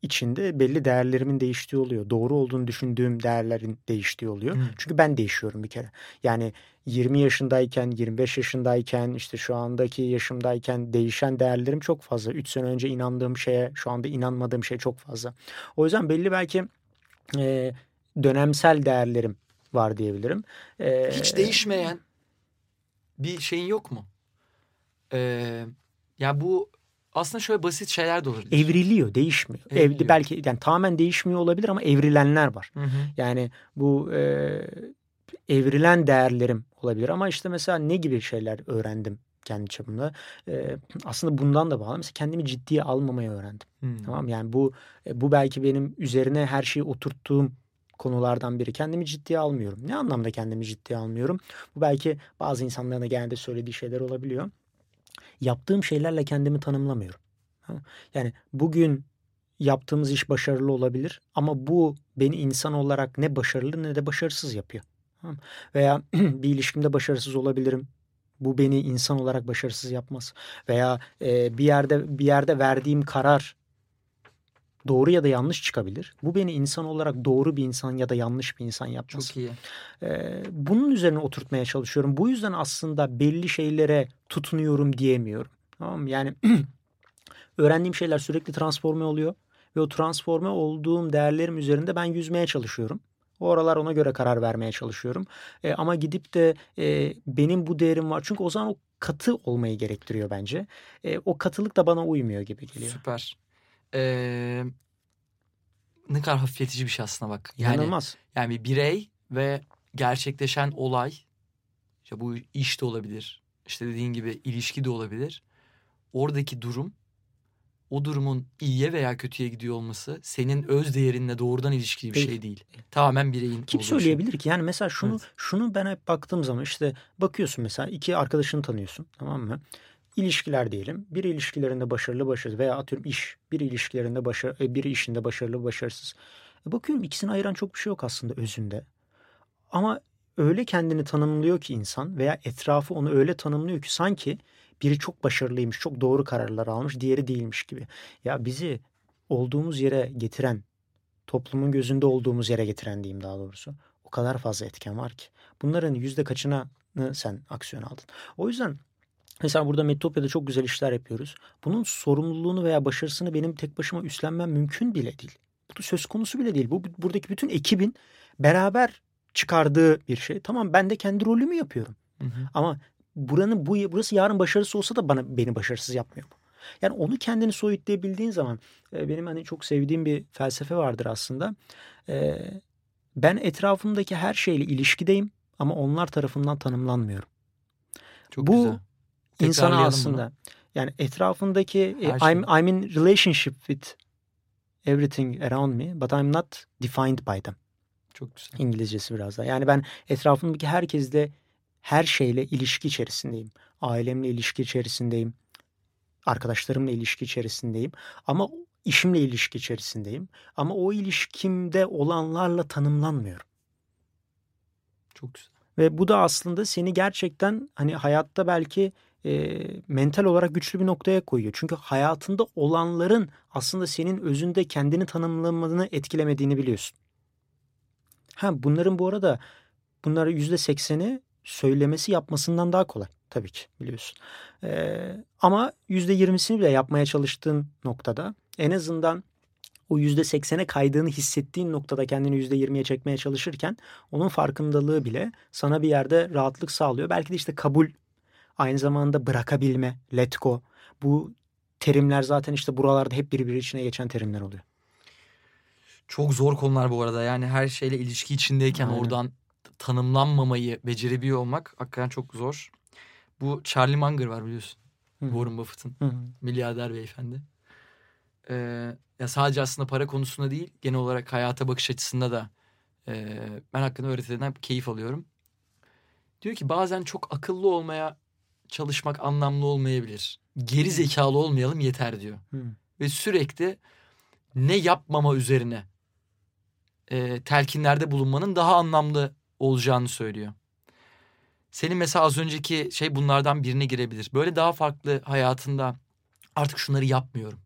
içinde belli değerlerimin değiştiği oluyor. Doğru olduğunu düşündüğüm değerlerin değiştiği oluyor. Hı. Çünkü ben değişiyorum bir kere. Yani 20 yaşındayken, 25 yaşındayken, işte şu andaki yaşımdayken değişen değerlerim çok fazla. 3 sene önce inandığım şeye, şu anda inanmadığım şey çok fazla. O yüzden belli belki e, dönemsel değerlerim var diyebilirim. E, Hiç değişmeyen bir şeyin yok mu? Ee, ya bu aslında şöyle basit şeyler de olabilir. Evriliyor, değişmiyor. Evriliyor. Evde belki yani tamamen değişmiyor olabilir ama evrilenler var. Hı hı. Yani bu e, evrilen değerlerim olabilir ama işte mesela ne gibi şeyler öğrendim kendi çapımda. E, aslında bundan da bağlı. Mesela kendimi ciddiye almamayı öğrendim. Hmm. Tamam yani bu e, bu belki benim üzerine her şeyi oturttuğum konulardan biri. Kendimi ciddiye almıyorum. Ne anlamda kendimi ciddiye almıyorum? Bu belki bazı insanların da genelde söylediği şeyler olabiliyor. Yaptığım şeylerle kendimi tanımlamıyorum. Yani bugün yaptığımız iş başarılı olabilir ama bu beni insan olarak ne başarılı ne de başarısız yapıyor. Veya [CLEARS THROAT] bir ilişkimde başarısız olabilirim. Bu beni insan olarak başarısız yapmaz. Veya bir yerde bir yerde verdiğim karar doğru ya da yanlış çıkabilir. Bu beni insan olarak doğru bir insan ya da yanlış bir insan yapmaz. Çok iyi. Ee, bunun üzerine oturtmaya çalışıyorum. Bu yüzden aslında belli şeylere tutunuyorum diyemiyorum. Tamam mı? Yani [CLEARS THROAT] öğrendiğim şeyler sürekli transforme oluyor ve o transforme olduğum değerlerim üzerinde ben yüzmeye çalışıyorum. O aralar ona göre karar vermeye çalışıyorum. E, ama gidip de e, benim bu değerim var. Çünkü o zaman o katı olmayı gerektiriyor bence. E, o katılık da bana uymuyor gibi geliyor. Süper. Ee, ne kadar hafifletici bir şey aslında bak. Yani, İnanılmaz. Yani bir birey ve gerçekleşen olay işte bu iş de olabilir. İşte dediğin gibi ilişki de olabilir. Oradaki durum o durumun iyiye veya kötüye gidiyor olması senin öz değerinle doğrudan ilişkili bir değil. şey değil. Tamamen bireyin Kim söyleyebilir şey. ki? Yani mesela şunu evet. şunu ben hep baktığım zaman işte bakıyorsun mesela iki arkadaşını tanıyorsun tamam mı? İlişkiler diyelim. Bir ilişkilerinde başarılı başarısız veya atıyorum iş. Bir ilişkilerinde başarılı, e, bir işinde başarılı başarısız. E bakıyorum ikisini ayıran çok bir şey yok aslında özünde. Ama öyle kendini tanımlıyor ki insan veya etrafı onu öyle tanımlıyor ki sanki biri çok başarılıymış, çok doğru kararlar almış, diğeri değilmiş gibi. Ya bizi olduğumuz yere getiren, toplumun gözünde olduğumuz yere getiren diyeyim daha doğrusu. O kadar fazla etken var ki. Bunların yüzde kaçına sen aksiyon aldın. O yüzden Mesela burada Metopya'da çok güzel işler yapıyoruz. Bunun sorumluluğunu veya başarısını benim tek başıma üstlenmem mümkün bile değil. Bu söz konusu bile değil. Bu buradaki bütün ekibin beraber çıkardığı bir şey. Tamam ben de kendi rolümü yapıyorum. Hı hı. Ama buranın bu burası yarın başarısı olsa da bana beni başarısız yapmıyor bu. Yani onu kendini soyutlayabildiğin zaman e, benim hani çok sevdiğim bir felsefe vardır aslında. E, ben etrafımdaki her şeyle ilişkideyim ama onlar tarafından tanımlanmıyorum. Çok bu güzel. İnsana aslında bunu. yani etrafındaki e, her I'm şey. I'm in relationship with everything around me but I'm not defined by them. Çok güzel. İngilizcesi biraz da. Yani ben etrafımdaki herkesle her şeyle ilişki içerisindeyim. Ailemle ilişki içerisindeyim. Arkadaşlarımla ilişki içerisindeyim. Ama işimle ilişki içerisindeyim. Ama o ilişkimde olanlarla tanımlanmıyorum. Çok güzel. Ve bu da aslında seni gerçekten hani hayatta belki e, mental olarak güçlü bir noktaya koyuyor. Çünkü hayatında olanların aslında senin özünde kendini tanımlamadığını etkilemediğini biliyorsun. Ha bunların bu arada bunları yüzde sekseni söylemesi yapmasından daha kolay tabii ki biliyorsun. Ee, ama yüzde yirmisini bile yapmaya çalıştığın noktada en azından o yüzde seksene kaydığını hissettiğin noktada kendini yüzde yirmiye çekmeye çalışırken onun farkındalığı bile sana bir yerde rahatlık sağlıyor. Belki de işte kabul aynı zamanda bırakabilme, let go bu terimler zaten işte buralarda hep birbiri içine geçen terimler oluyor. Çok zor konular bu arada. Yani her şeyle ilişki içindeyken Aynen. oradan tanımlanmamayı becerebiliyor olmak hakikaten çok zor. Bu Charlie Munger var biliyorsun. Hı. Warren Buffett'ın milyarder beyefendi. Ee, ya sadece aslında para konusunda değil genel olarak hayata bakış açısında da e, ben hakkında öğretilenden keyif alıyorum. Diyor ki bazen çok akıllı olmaya çalışmak anlamlı olmayabilir. Geri zekalı olmayalım yeter diyor. Hı. Ve sürekli ne yapmama üzerine e, telkinlerde bulunmanın daha anlamlı olacağını söylüyor. Senin mesela az önceki şey bunlardan birine girebilir. Böyle daha farklı hayatında artık şunları yapmıyorum.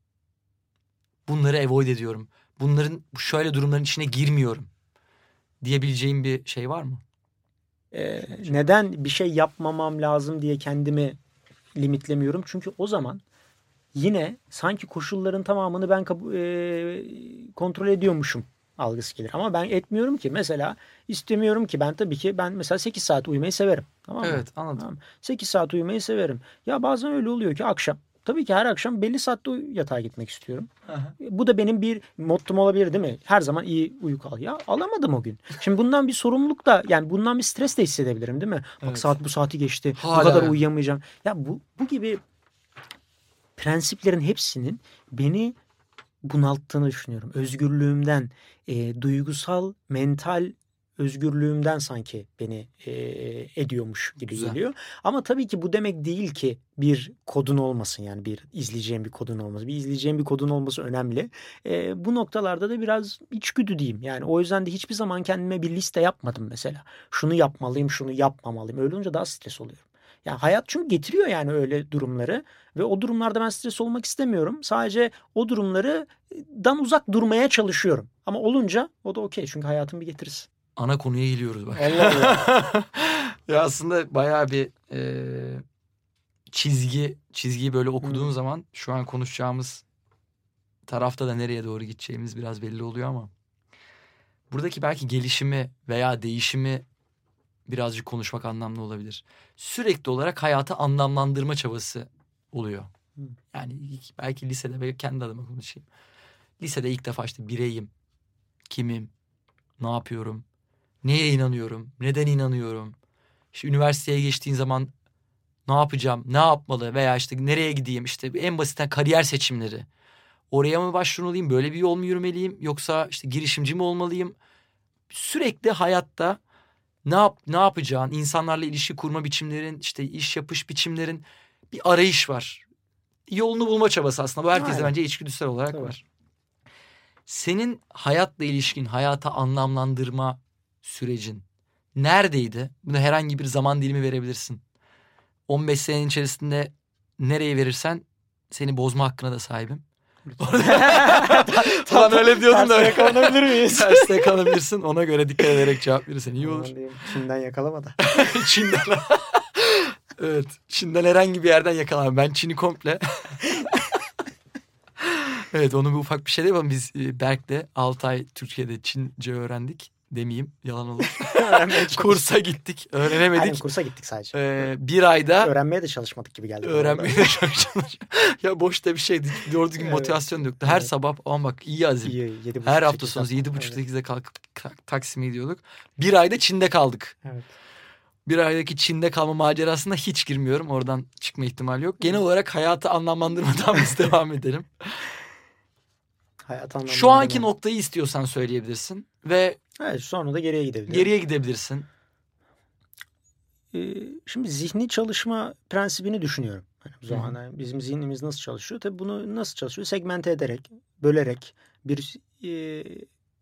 Bunları avoid ediyorum. Bunların şöyle durumların içine girmiyorum. Diyebileceğim bir şey var mı? Ee, neden bir şey yapmamam lazım diye kendimi limitlemiyorum? Çünkü o zaman yine sanki koşulların tamamını ben e, kontrol ediyormuşum algısı gelir. Ama ben etmiyorum ki. Mesela istemiyorum ki ben tabii ki ben mesela 8 saat uyumayı severim. Tamam mı? Evet anladım. Tamam. 8 saat uyumayı severim. Ya bazen öyle oluyor ki akşam tabii ki her akşam belli saatte yatağa gitmek istiyorum. Aha. Bu da benim bir mottom olabilir değil mi? Her zaman iyi uyku al. Ya alamadım o gün. Şimdi bundan bir sorumluluk da yani bundan bir stres de hissedebilirim değil mi? Evet. Bak saat bu saati geçti. Hala. Bu kadar uyuyamayacağım. Ya bu bu gibi prensiplerin hepsinin beni bunalttığını düşünüyorum. Özgürlüğümden, e, duygusal, mental özgürlüğümden sanki beni e, ediyormuş gibi Güzel. geliyor. Ama tabii ki bu demek değil ki bir kodun olmasın yani bir izleyeceğim bir kodun olması. Bir izleyeceğim bir kodun olması önemli. E, bu noktalarda da biraz içgüdü diyeyim. Yani o yüzden de hiçbir zaman kendime bir liste yapmadım mesela. Şunu yapmalıyım, şunu yapmamalıyım. Öyle olunca daha stres oluyorum. Yani hayat çünkü getiriyor yani öyle durumları ve o durumlarda ben stres olmak istemiyorum. Sadece o durumları dan uzak durmaya çalışıyorum. Ama olunca o da okey çünkü hayatın bir getirisi ana konuya geliyoruz bak. Allah Allah. [LAUGHS] ya aslında bayağı bir e, çizgi çizgiyi böyle okuduğun hmm. zaman şu an konuşacağımız tarafta da nereye doğru gideceğimiz biraz belli oluyor ama buradaki belki gelişimi veya değişimi birazcık konuşmak anlamlı olabilir. Sürekli olarak hayatı anlamlandırma çabası oluyor. Hmm. Yani belki lisede belki kendi adıma konuşayım. Lisede ilk defa işte bireyim, kimim, ne yapıyorum, Neye inanıyorum? Neden inanıyorum? İşte üniversiteye geçtiğin zaman ne yapacağım? Ne yapmalı? Veya işte nereye gideyim? İşte en basitten kariyer seçimleri. Oraya mı başvurmalıyım? Böyle bir yol mu yürümeliyim? Yoksa işte girişimci mi olmalıyım? Sürekli hayatta ne yap ne yapacağın, insanlarla ilişki kurma biçimlerin, işte iş yapış biçimlerin bir arayış var. Yolunu bulma çabası aslında. Bu herkeste bence içgüdüsel olarak Tabii. var. Senin hayatla ilişkin, hayata anlamlandırma sürecin neredeydi? Bunu herhangi bir zaman dilimi verebilirsin. 15 senenin içerisinde nereye verirsen seni bozma hakkına da sahibim. [LAUGHS] Ulan öyle diyordum da. Terste yakalanabilir miyiz? Terste yakalanabilirsin. Ona göre dikkat ederek cevap verirsen iyi olur. Çin'den yakalama da. [LAUGHS] Çin'den. [LAUGHS] evet. Çin'den herhangi bir yerden yakalan. Ben Çin'i komple. evet onu bir ufak bir şey değil ama biz e, Berk'le 6 ay Türkiye'de Çince öğrendik demeyeyim yalan olur. [LAUGHS] kursa gittik öğrenemedik. Aynen kursa gittik sadece. Ee, bir ayda. Öğrenmeye de çalışmadık gibi geldi. Öğrenmeye de çalışmadık. ya boşta bir şeydi. Doğru düzgün evet. motivasyon yoktu. Her evet. sabah ama bak iyi azim. İyi, yedi Her hafta sonu yedi buçuk sekizde kalkıp Taksim'e gidiyorduk. Bir ayda Çin'de kaldık. Evet. Bir aydaki Çin'de kalma macerasına hiç girmiyorum. Oradan çıkma ihtimali yok. Genel olarak hayatı anlamlandırmadan biz [LAUGHS] devam edelim. Hayat Şu anki noktayı istiyorsan söyleyebilirsin. Ve Evet sonra da geriye gidebilirsin. Geriye gidebilirsin. Ee, şimdi zihni çalışma prensibini düşünüyorum. Yani bu zaman bizim zihnimiz nasıl çalışıyor? Tabii bunu nasıl çalışıyor? Segmente ederek, bölerek bir e,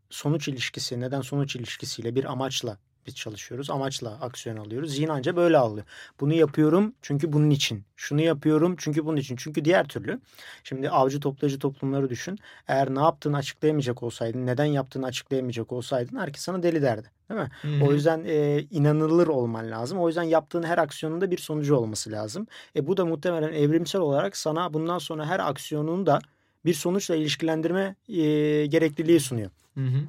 sonuç ilişkisi, neden sonuç ilişkisiyle bir amaçla biz çalışıyoruz. Amaçla aksiyon alıyoruz. Zihin anca böyle alıyor. Bunu yapıyorum çünkü bunun için. Şunu yapıyorum çünkü bunun için. Çünkü diğer türlü şimdi avcı toplayıcı toplumları düşün. Eğer ne yaptığını açıklayamayacak olsaydın, neden yaptığını açıklayamayacak olsaydın herkes sana deli derdi. Değil mi? Hı-hı. O yüzden e, inanılır olman lazım. O yüzden yaptığın her aksiyonun da bir sonucu olması lazım. E, bu da muhtemelen evrimsel olarak sana bundan sonra her aksiyonun da bir sonuçla ilişkilendirme e, gerekliliği sunuyor. Hı hı.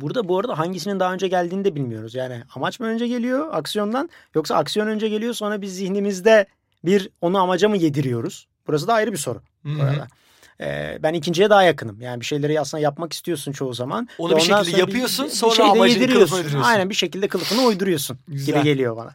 Burada bu arada hangisinin daha önce geldiğini de bilmiyoruz. Yani amaç mı önce geliyor aksiyondan yoksa aksiyon önce geliyor sonra biz zihnimizde bir onu amaca mı yediriyoruz? Burası da ayrı bir soru. Hı hı. Ee, ben ikinciye daha yakınım. Yani bir şeyleri aslında yapmak istiyorsun çoğu zaman. Onu bir şekilde yapıyorsun bir, sonra bir şey amacını kılıfına uyduruyorsun. Aynen bir şekilde kılıfını uyduruyorsun Güzel. gibi geliyor bana.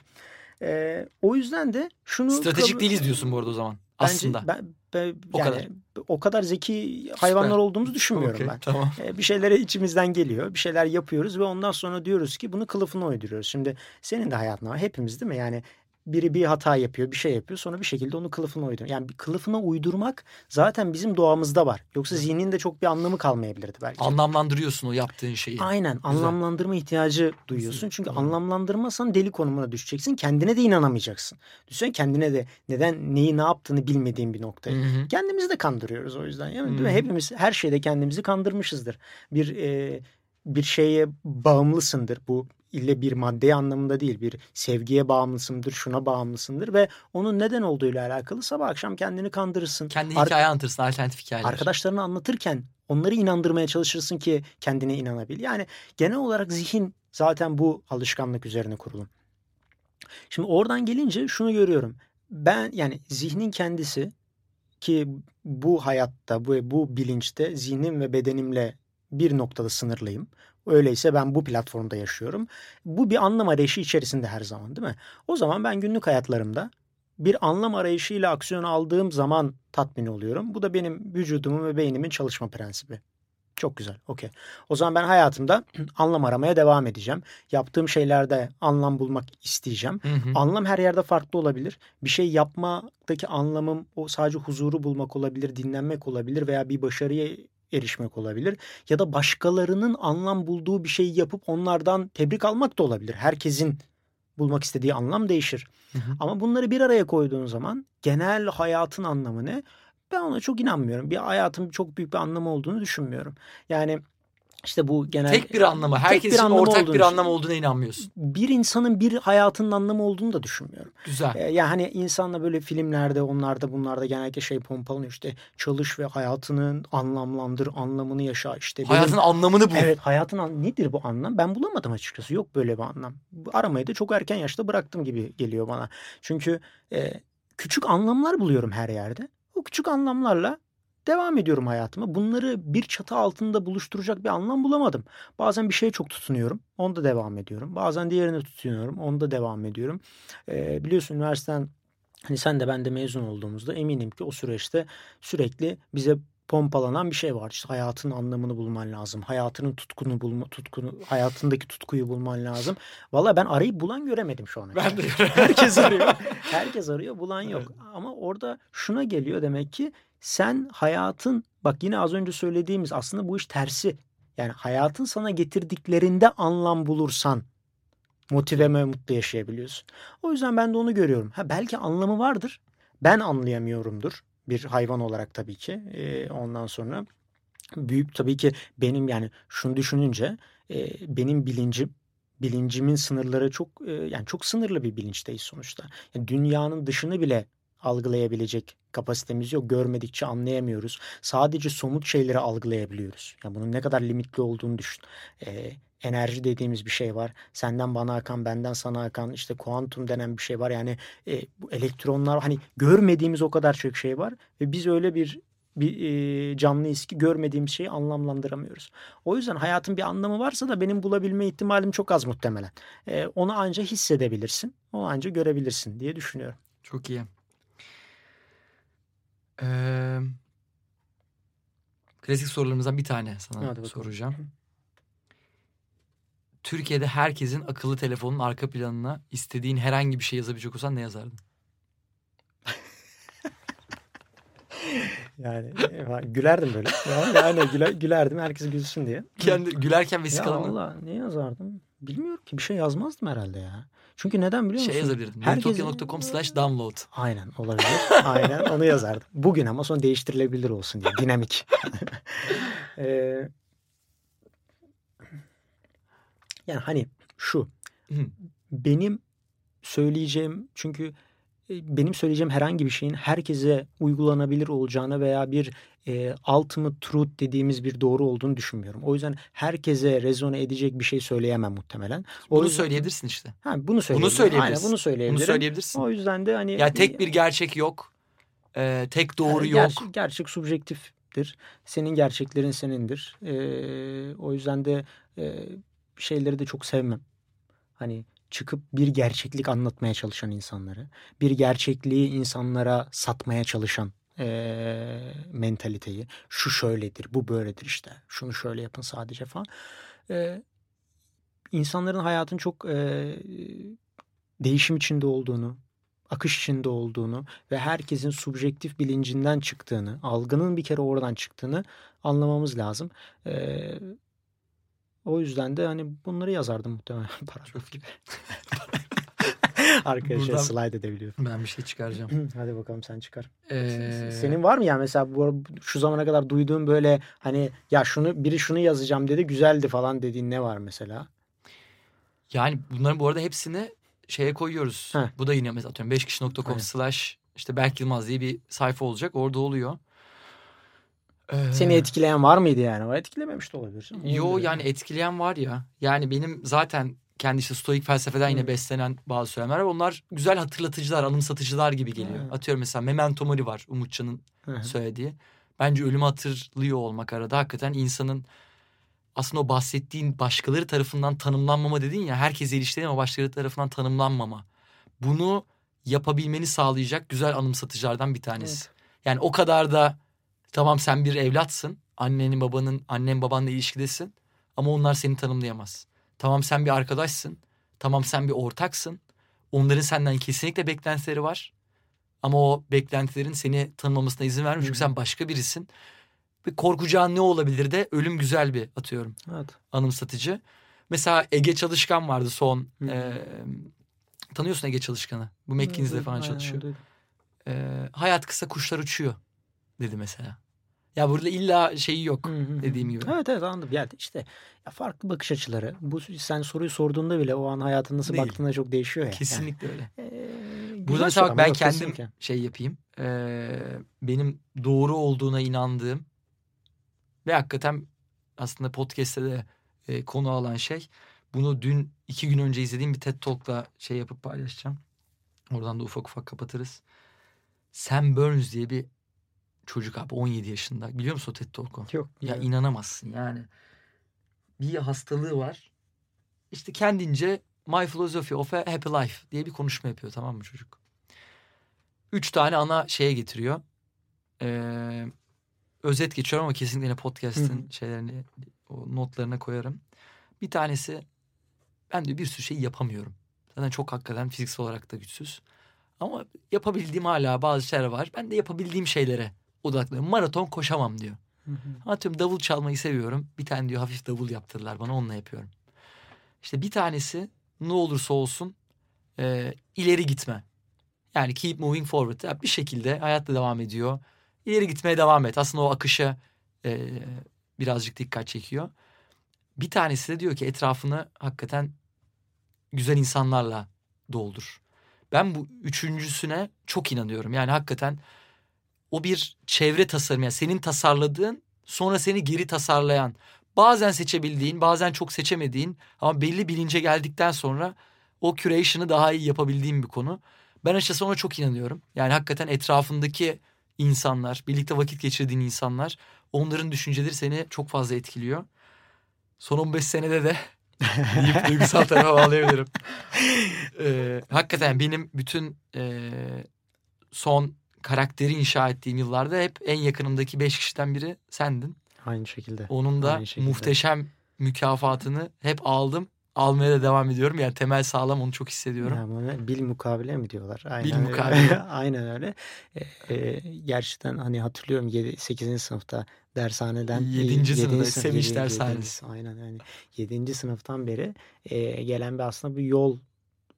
Ee, o yüzden de şunu... Stratejik değiliz diyorsun bu arada o zaman. Bence, aslında. Ben, ben, o yani kadar. o kadar zeki hayvanlar Süper. olduğumuzu düşünmüyorum okay, ben. Tamam. Ee, bir şeylere içimizden geliyor. Bir şeyler yapıyoruz ve ondan sonra diyoruz ki bunu kılıfına uyduruyoruz. Şimdi senin de hayatın var. Hepimiz değil mi? Yani biri bir hata yapıyor, bir şey yapıyor. Sonra bir şekilde onu kılıfına uyduruyor. Yani bir kılıfına uydurmak zaten bizim doğamızda var. Yoksa zihnin de çok bir anlamı kalmayabilirdi belki. Anlamlandırıyorsun o yaptığın şeyi. Aynen. Güzel. Anlamlandırma ihtiyacı duyuyorsun. Çünkü Güzel. anlamlandırmasan deli konumuna düşeceksin. Kendine de inanamayacaksın. Düşünsene kendine de neden neyi ne yaptığını bilmediğin bir noktayı. Hı-hı. Kendimizi de kandırıyoruz o yüzden. Yani, değil mi? Hepimiz her şeyde kendimizi kandırmışızdır. Bir e, bir şeye bağımlısındır. Bu ille bir maddeye anlamında değil bir sevgiye bağımlısındır, şuna bağımlısındır ve onun neden olduğuyla alakalı sabah akşam kendini kandırırsın. Kendi Ar- hikaye anlatırsın, alternatif hikayeler. Arkadaşlarına anlatırken onları inandırmaya çalışırsın ki kendine inanabil. Yani genel olarak zihin zaten bu alışkanlık üzerine kurulu. Şimdi oradan gelince şunu görüyorum. Ben yani zihnin kendisi ki bu hayatta, bu, bu bilinçte zihnim ve bedenimle bir noktada sınırlıyım. Öyleyse ben bu platformda yaşıyorum. Bu bir anlam arayışı içerisinde her zaman değil mi? O zaman ben günlük hayatlarımda bir anlam arayışıyla aksiyon aldığım zaman tatmin oluyorum. Bu da benim vücudumun ve beynimin çalışma prensibi. Çok güzel. Okey. O zaman ben hayatımda [CLEARS THROAT] anlam aramaya devam edeceğim. Yaptığım şeylerde anlam bulmak isteyeceğim. Hı hı. Anlam her yerde farklı olabilir. Bir şey yapmaktaki anlamım o sadece huzuru bulmak olabilir, dinlenmek olabilir veya bir başarıya erişmek olabilir. Ya da başkalarının anlam bulduğu bir şeyi yapıp onlardan tebrik almak da olabilir. Herkesin bulmak istediği anlam değişir. Hı hı. Ama bunları bir araya koyduğun zaman genel hayatın anlamı ne? Ben ona çok inanmıyorum. Bir hayatın çok büyük bir anlamı olduğunu düşünmüyorum. Yani işte bu genel Tek bir anlamı. Herkesin bir anlamı ortak bir anlam olduğuna inanmıyorsun. bir insanın bir hayatının anlamı olduğunu da düşünmüyorum. Güzel. Ee, Yani hani insanla böyle filmlerde onlarda bunlarda genellikle şey pompalanıyor işte çalış ve hayatının anlamlandır anlamını yaşa işte. benim- Hayatın anlamını bul. Evet hayatın an- nedir bu anlam? Ben bulamadım açıkçası. Yok böyle bir anlam. Aramayı da çok erken yaşta bıraktım gibi geliyor bana. Çünkü e, küçük anlamlar buluyorum her yerde. O küçük anlamlarla devam ediyorum hayatıma. Bunları bir çatı altında buluşturacak bir anlam bulamadım. Bazen bir şeye çok tutunuyorum. Onda devam ediyorum. Bazen diğerine tutunuyorum. Onda devam ediyorum. E, biliyorsun üniversiteden hani sen de ben de mezun olduğumuzda eminim ki o süreçte sürekli bize pompalanan bir şey var. İşte hayatın anlamını bulman lazım. Hayatının tutkunu bulma tutkunu hayatındaki tutkuyu bulman lazım. Valla ben arayıp bulan göremedim şu ana kadar. Ben de Herkes arıyor. Herkes arıyor, bulan [LAUGHS] yok. Ama orada şuna geliyor demek ki sen hayatın bak yine az önce söylediğimiz aslında bu iş tersi. Yani hayatın sana getirdiklerinde anlam bulursan motive ve mutlu yaşayabiliyorsun. O yüzden ben de onu görüyorum. Ha belki anlamı vardır. Ben anlayamıyorumdur. Bir hayvan olarak tabii ki. Ee, ondan sonra büyük tabii ki benim yani şunu düşününce e, benim bilincim bilincimin sınırları çok e, yani çok sınırlı bir bilinçteyiz sonuçta. Yani dünyanın dışını bile algılayabilecek kapasitemiz yok. Görmedikçe anlayamıyoruz. Sadece somut şeyleri algılayabiliyoruz. Yani bunun ne kadar limitli olduğunu düşün. E, enerji dediğimiz bir şey var. Senden bana akan, benden sana akan işte kuantum denen bir şey var. Yani e, bu elektronlar hani görmediğimiz o kadar çok şey var ve biz öyle bir bir e, canlıyız ki görmediğimiz şeyi anlamlandıramıyoruz. O yüzden hayatın bir anlamı varsa da benim bulabilme ihtimalim çok az muhtemelen. E, onu anca hissedebilirsin, onu anca görebilirsin diye düşünüyorum. Çok iyi. Ee, klasik sorularımızdan bir tane sana Hadi bakalım. soracağım. Türkiye'de herkesin akıllı telefonun arka planına istediğin herhangi bir şey yazabilecek olsan ne yazardın? [LAUGHS] Yani gülerdim böyle. Yani, yani güler, gülerdim herkes gülsün diye. Kendi gülerken Ya vesikalarını valla ne yazardım? Bilmiyorum ki bir şey yazmazdım herhalde ya. Çünkü neden biliyor musun? şey yazabilirdin. Herkes- Herkes... slash download. Aynen olabilir. [LAUGHS] Aynen onu yazardım. Bugün ama sonra değiştirilebilir olsun diye. Dinamik. [LAUGHS] Ee, yani hani şu. Benim söyleyeceğim çünkü e, benim söyleyeceğim herhangi bir şeyin herkese uygulanabilir olacağına veya bir e, ultimate truth dediğimiz bir doğru olduğunu düşünmüyorum. O yüzden herkese rezone edecek bir şey söyleyemem muhtemelen. O Bunu yüzden- söyleyebilirsin işte. Ha, bunu söyleyebilirim. söyleyebilirsin. Aynen, bunu söyleyebilirim. Bunu söyleyebilirsin. O yüzden de hani Ya tek bir gerçek yok. Ee, tek doğru yani yok. gerçek, gerçek subjektiftir. Senin gerçeklerin senindir. Ee, o yüzden de e, şeyleri de çok sevmem. Hani çıkıp bir gerçeklik anlatmaya çalışan insanları, bir gerçekliği insanlara satmaya çalışan e, mentaliteyi. Şu şöyledir, bu böyledir işte. Şunu şöyle yapın sadece falan. E, insanların hayatın çok e, değişim içinde olduğunu, akış içinde olduğunu ve herkesin subjektif bilincinden çıktığını, algının bir kere oradan çıktığını anlamamız lazım. Ee, o yüzden de hani bunları yazardım muhtemelen [LAUGHS] paragraf gibi. Arkadaşlar Buradan- slide edebiliyorum. Ben bir şey çıkaracağım. [CLEARS THROAT] Hadi bakalım sen çıkar. Ee, Senin var mı ya mesela bu şu zamana kadar duyduğun böyle hani ya şunu biri şunu yazacağım dedi güzeldi falan dediğin ne var mesela? Yani bunların bu arada hepsini şeye koyuyoruz. Heh. Bu da yine mesela atıyorum 5kişi.com Aynen. slash işte Berk Yılmaz diye bir sayfa olacak. Orada oluyor. Ee, Seni etkileyen var mıydı yani? O etkilememiş de olabilir. Yo yani etkileyen var ya. Yani benim zaten kendi işte stoik felsefeden yine Hı. beslenen bazı söylemler var. Onlar güzel hatırlatıcılar, anımsatıcılar gibi geliyor. Evet. Atıyorum mesela Memento Mori var Umutcan'ın Hı hı. söylediği. Bence ölümü hatırlıyor olmak arada hakikaten insanın aslında o bahsettiğin başkaları tarafından tanımlanmama dedin ya herkese ilişkilerin ama başkaları tarafından tanımlanmama. Bunu yapabilmeni sağlayacak güzel anımsatıcılardan bir tanesi. Yani o kadar da tamam sen bir evlatsın. Annenin babanın annen babanla ilişkidesin ama onlar seni tanımlayamaz. Tamam sen bir arkadaşsın. Tamam sen bir ortaksın. Onların senden kesinlikle beklentileri var. Ama o beklentilerin seni tanımamasına izin vermiyor. Çünkü sen başka birisin. Ve korkacağın ne olabilir de ölüm güzel bir atıyorum Evet. anımsatıcı. Mesela Ege Çalışkan vardı son. Hı. Eee, tanıyorsun Ege Çalışkan'ı. Bu McKinsey'de falan aynen, çalışıyor. Eee, hayat kısa kuşlar uçuyor dedi mesela. Ya burada illa şeyi yok dediğim gibi. Evet evet anladım. Yani işte ya farklı bakış açıları. Bu sen soruyu sorduğunda bile o an hayatın nasıl Değil. baktığında çok değişiyor ya. Kesinlikle öyle. Yani, ee, güzel Burada mesela soru bak ben kendim kesinlikle. şey yapayım. Eee, benim doğru olduğuna inandığım ve hakikaten aslında podcast'te de e, konu alan şey. Bunu dün iki gün önce izlediğim bir TED Talk'la şey yapıp paylaşacağım. Oradan da ufak ufak kapatırız. Sam Burns diye bir çocuk abi 17 yaşında. Biliyor musun o TED Talk'u? Yok. Ya yani. inanamazsın yani. Bir hastalığı var. İşte kendince My Philosophy of a Happy Life diye bir konuşma yapıyor tamam mı çocuk? Üç tane ana şeye getiriyor. Ee, özet geçiyorum ama kesinlikle Hı şeylerini o notlarına koyarım. Bir tanesi ben diyor bir sürü şey yapamıyorum. Zaten çok hakikaten fiziksel olarak da güçsüz. Ama yapabildiğim hala bazı şeyler var. Ben de yapabildiğim şeylere odaklanıyorum. Maraton koşamam diyor. Hı hı. Atıyorum davul çalmayı seviyorum. Bir tane diyor hafif davul yaptırdılar bana onunla yapıyorum. İşte bir tanesi ne olursa olsun e, ileri gitme. Yani keep moving forward. Ya bir şekilde hayatta devam ediyor. İleri gitmeye devam et. Aslında o akışa e, birazcık dikkat çekiyor. Bir tanesi de diyor ki etrafını hakikaten güzel insanlarla doldur. Ben bu üçüncüsüne çok inanıyorum. Yani hakikaten o bir çevre tasarımı. Yani senin tasarladığın sonra seni geri tasarlayan. Bazen seçebildiğin bazen çok seçemediğin ama belli bilince geldikten sonra o curation'ı daha iyi yapabildiğin bir konu. Ben açıkçası ona çok inanıyorum. Yani hakikaten etrafındaki insanlar, birlikte vakit geçirdiğin insanlar onların düşünceleri seni çok fazla etkiliyor. Son 15 senede de [LAUGHS] deyip duygusal tarafa bağlayabilirim. Ee, hakikaten benim bütün e, son karakteri inşa ettiğim yıllarda hep en yakınımdaki 5 kişiden biri sendin. Aynı şekilde. Onun da Aynı şekilde. muhteşem mükafatını hep aldım. Almaya da devam ediyorum. Yani temel sağlam onu çok hissediyorum. Yani bil mukabele mi diyorlar? Aynen Bil öyle. mukabele. [LAUGHS] Aynen öyle. Ee, gerçekten hani hatırlıyorum 7 8. sınıfta dershaneden Yedinci yedinci sınıfta, sınıf- Sevinç dershanesi. Aynen yani 7. sınıftan beri e, gelen bir aslında bir yol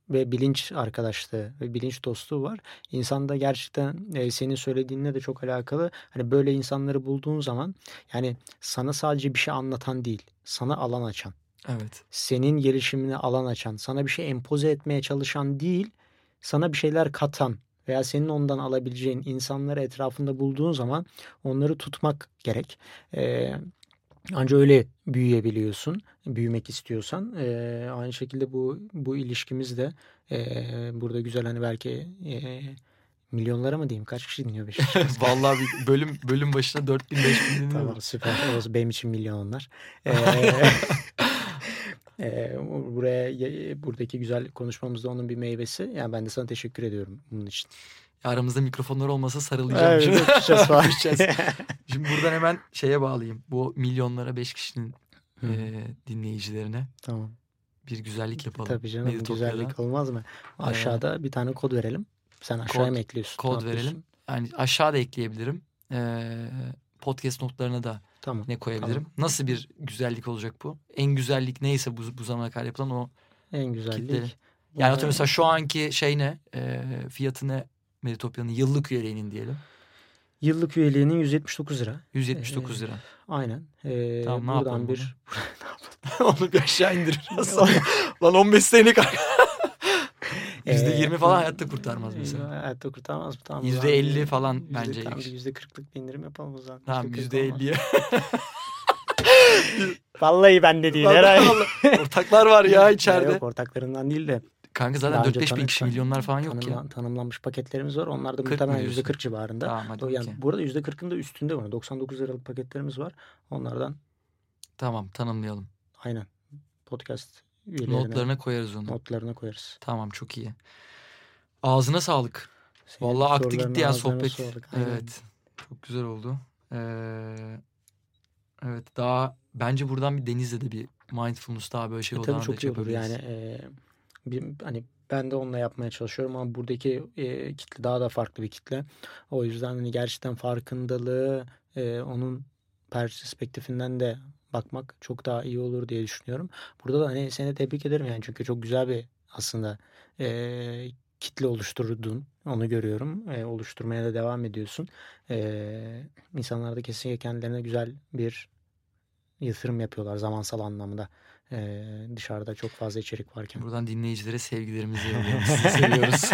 ve bilinç arkadaşlığı ve bilinç dostluğu var. İnsanda gerçekten e, senin söylediğinle de çok alakalı. Hani böyle insanları bulduğun zaman yani sana sadece bir şey anlatan değil, sana alan açan Evet. senin gelişimine alan açan, sana bir şey empoze etmeye çalışan değil, sana bir şeyler katan veya senin ondan alabileceğin insanları etrafında bulduğun zaman onları tutmak gerek. Ee, ancak öyle büyüyebiliyorsun, büyümek istiyorsan. Ee, aynı şekilde bu bu ilişkimiz de ee, burada güzel hani belki ee, milyonlara mı diyeyim kaç kişi dinliyor beş [LAUGHS] Vallahi bir bölüm bölüm başına 4000 5000 dinliyor. Tamam süper. O benim için milyon onlar. Ee, [LAUGHS] e, buraya buradaki güzel konuşmamızda onun bir meyvesi. Yani ben de sana teşekkür ediyorum bunun için. Aramızda mikrofonlar olmasa sarılacağım. Evet, şimdi. öpüşeceğiz [LAUGHS] falan. Öpüşeceğiz. [LAUGHS] Şimdi buradan hemen şeye bağlayayım. Bu milyonlara 5 kişinin Hı. e, dinleyicilerine tamam. bir güzellik yapalım. Tabii canım Meditopya'da. güzellik olmaz mı? Aşağıda bir tane kod verelim. Sen aşağıya Kod- mı ekliyorsun? Kod verelim. Yani aşağıda ekleyebilirim. E, podcast notlarına da Tamam. ne koyabilirim? Nasıl bir güzellik olacak bu? En güzellik neyse bu, bu zamana kadar yapılan o. En güzellik. Kitleri. Yani atıyorum mesela şu anki şey ne? E, fiyatı ne? Meditopya'nın yıllık üyeliğinin diyelim. Yıllık üyeliğinin 179 lira. 179 Ee, lira. Aynen. Ee, Tamam, ne yapalım bir [LAUGHS] [LAUGHS] Onu bir aşağı indir. [LAUGHS] Lan 15 senelik %20 falan hayatta kurtarmaz Ee, mesela. Hayatta kurtarmaz mı? Tamam. %50 falan Yüzde- bence Tamam, bir %40'lık bir indirim yapalım o zaman. Tamam %40 olmaz. %50'ye. Vallahi ben de değil vallahi. Ortaklar var ya içeride. Yok ortaklarından değil de. Kanka zaten önce 4-5 bin kişi milyonlar falan yok tanımlan- ya. Tanımlanmış paketlerimiz var. Onlar da 40 muhtemelen mı diyorsun? %40 civarında. Tamam hadi yani okey. burada %40'ın da üstünde var. 99 liralık paketlerimiz var. Onlardan Tamam tanımlayalım. aynen podcast üyelerine Notlarına koyarız onu. notlarına koyarız. Tamam çok iyi. Ağzına sağlık. Senin Vallahi aktı gitti ya sohbet. sağlık. Aynen. Evet. Çok güzel oldu. Ee, evet daha bence buradan bir Deniz'le de bir mindfulness daha böyle şey E, tabii çok iyi olur yani e, bir, hani ben de onunla yapmaya çalışıyorum ama buradaki e, kitle daha da farklı bir kitle. O yüzden hani gerçekten farkındalığı e, onun perspektifinden de bakmak çok daha iyi olur diye düşünüyorum. Burada da hani seni tebrik ederim yani çünkü çok güzel bir aslında e, kitle oluşturdun. Onu görüyorum. E, oluşturmaya da devam ediyorsun. E, insanlar da kesinlikle kendilerine güzel bir yatırım yapıyorlar zamansal anlamda. E, dışarıda çok fazla içerik varken. Buradan dinleyicilere sevgilerimizi [LAUGHS] yolluyoruz. Sizi seviyoruz.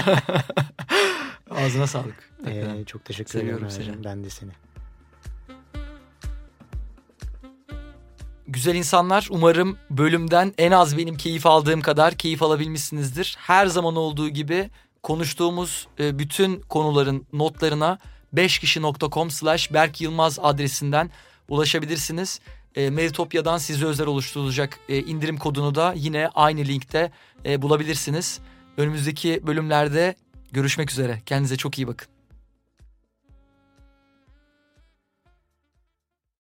[LAUGHS] Ağzına sağlık. hakikaten. E, çok teşekkür Seviyorum ederim. seni. Ben de seni. Güzel insanlar umarım bölümden en az benim keyif aldığım kadar keyif alabilmişsinizdir. Her zaman olduğu gibi konuştuğumuz bütün konuların notlarına 5kişi.com slash Berk Yılmaz adresinden ulaşabilirsiniz. E, Meritopya'dan size özel oluşturulacak e, indirim kodunu da yine aynı linkte e, bulabilirsiniz. Önümüzdeki bölümlerde görüşmek üzere. Kendinize çok iyi bakın.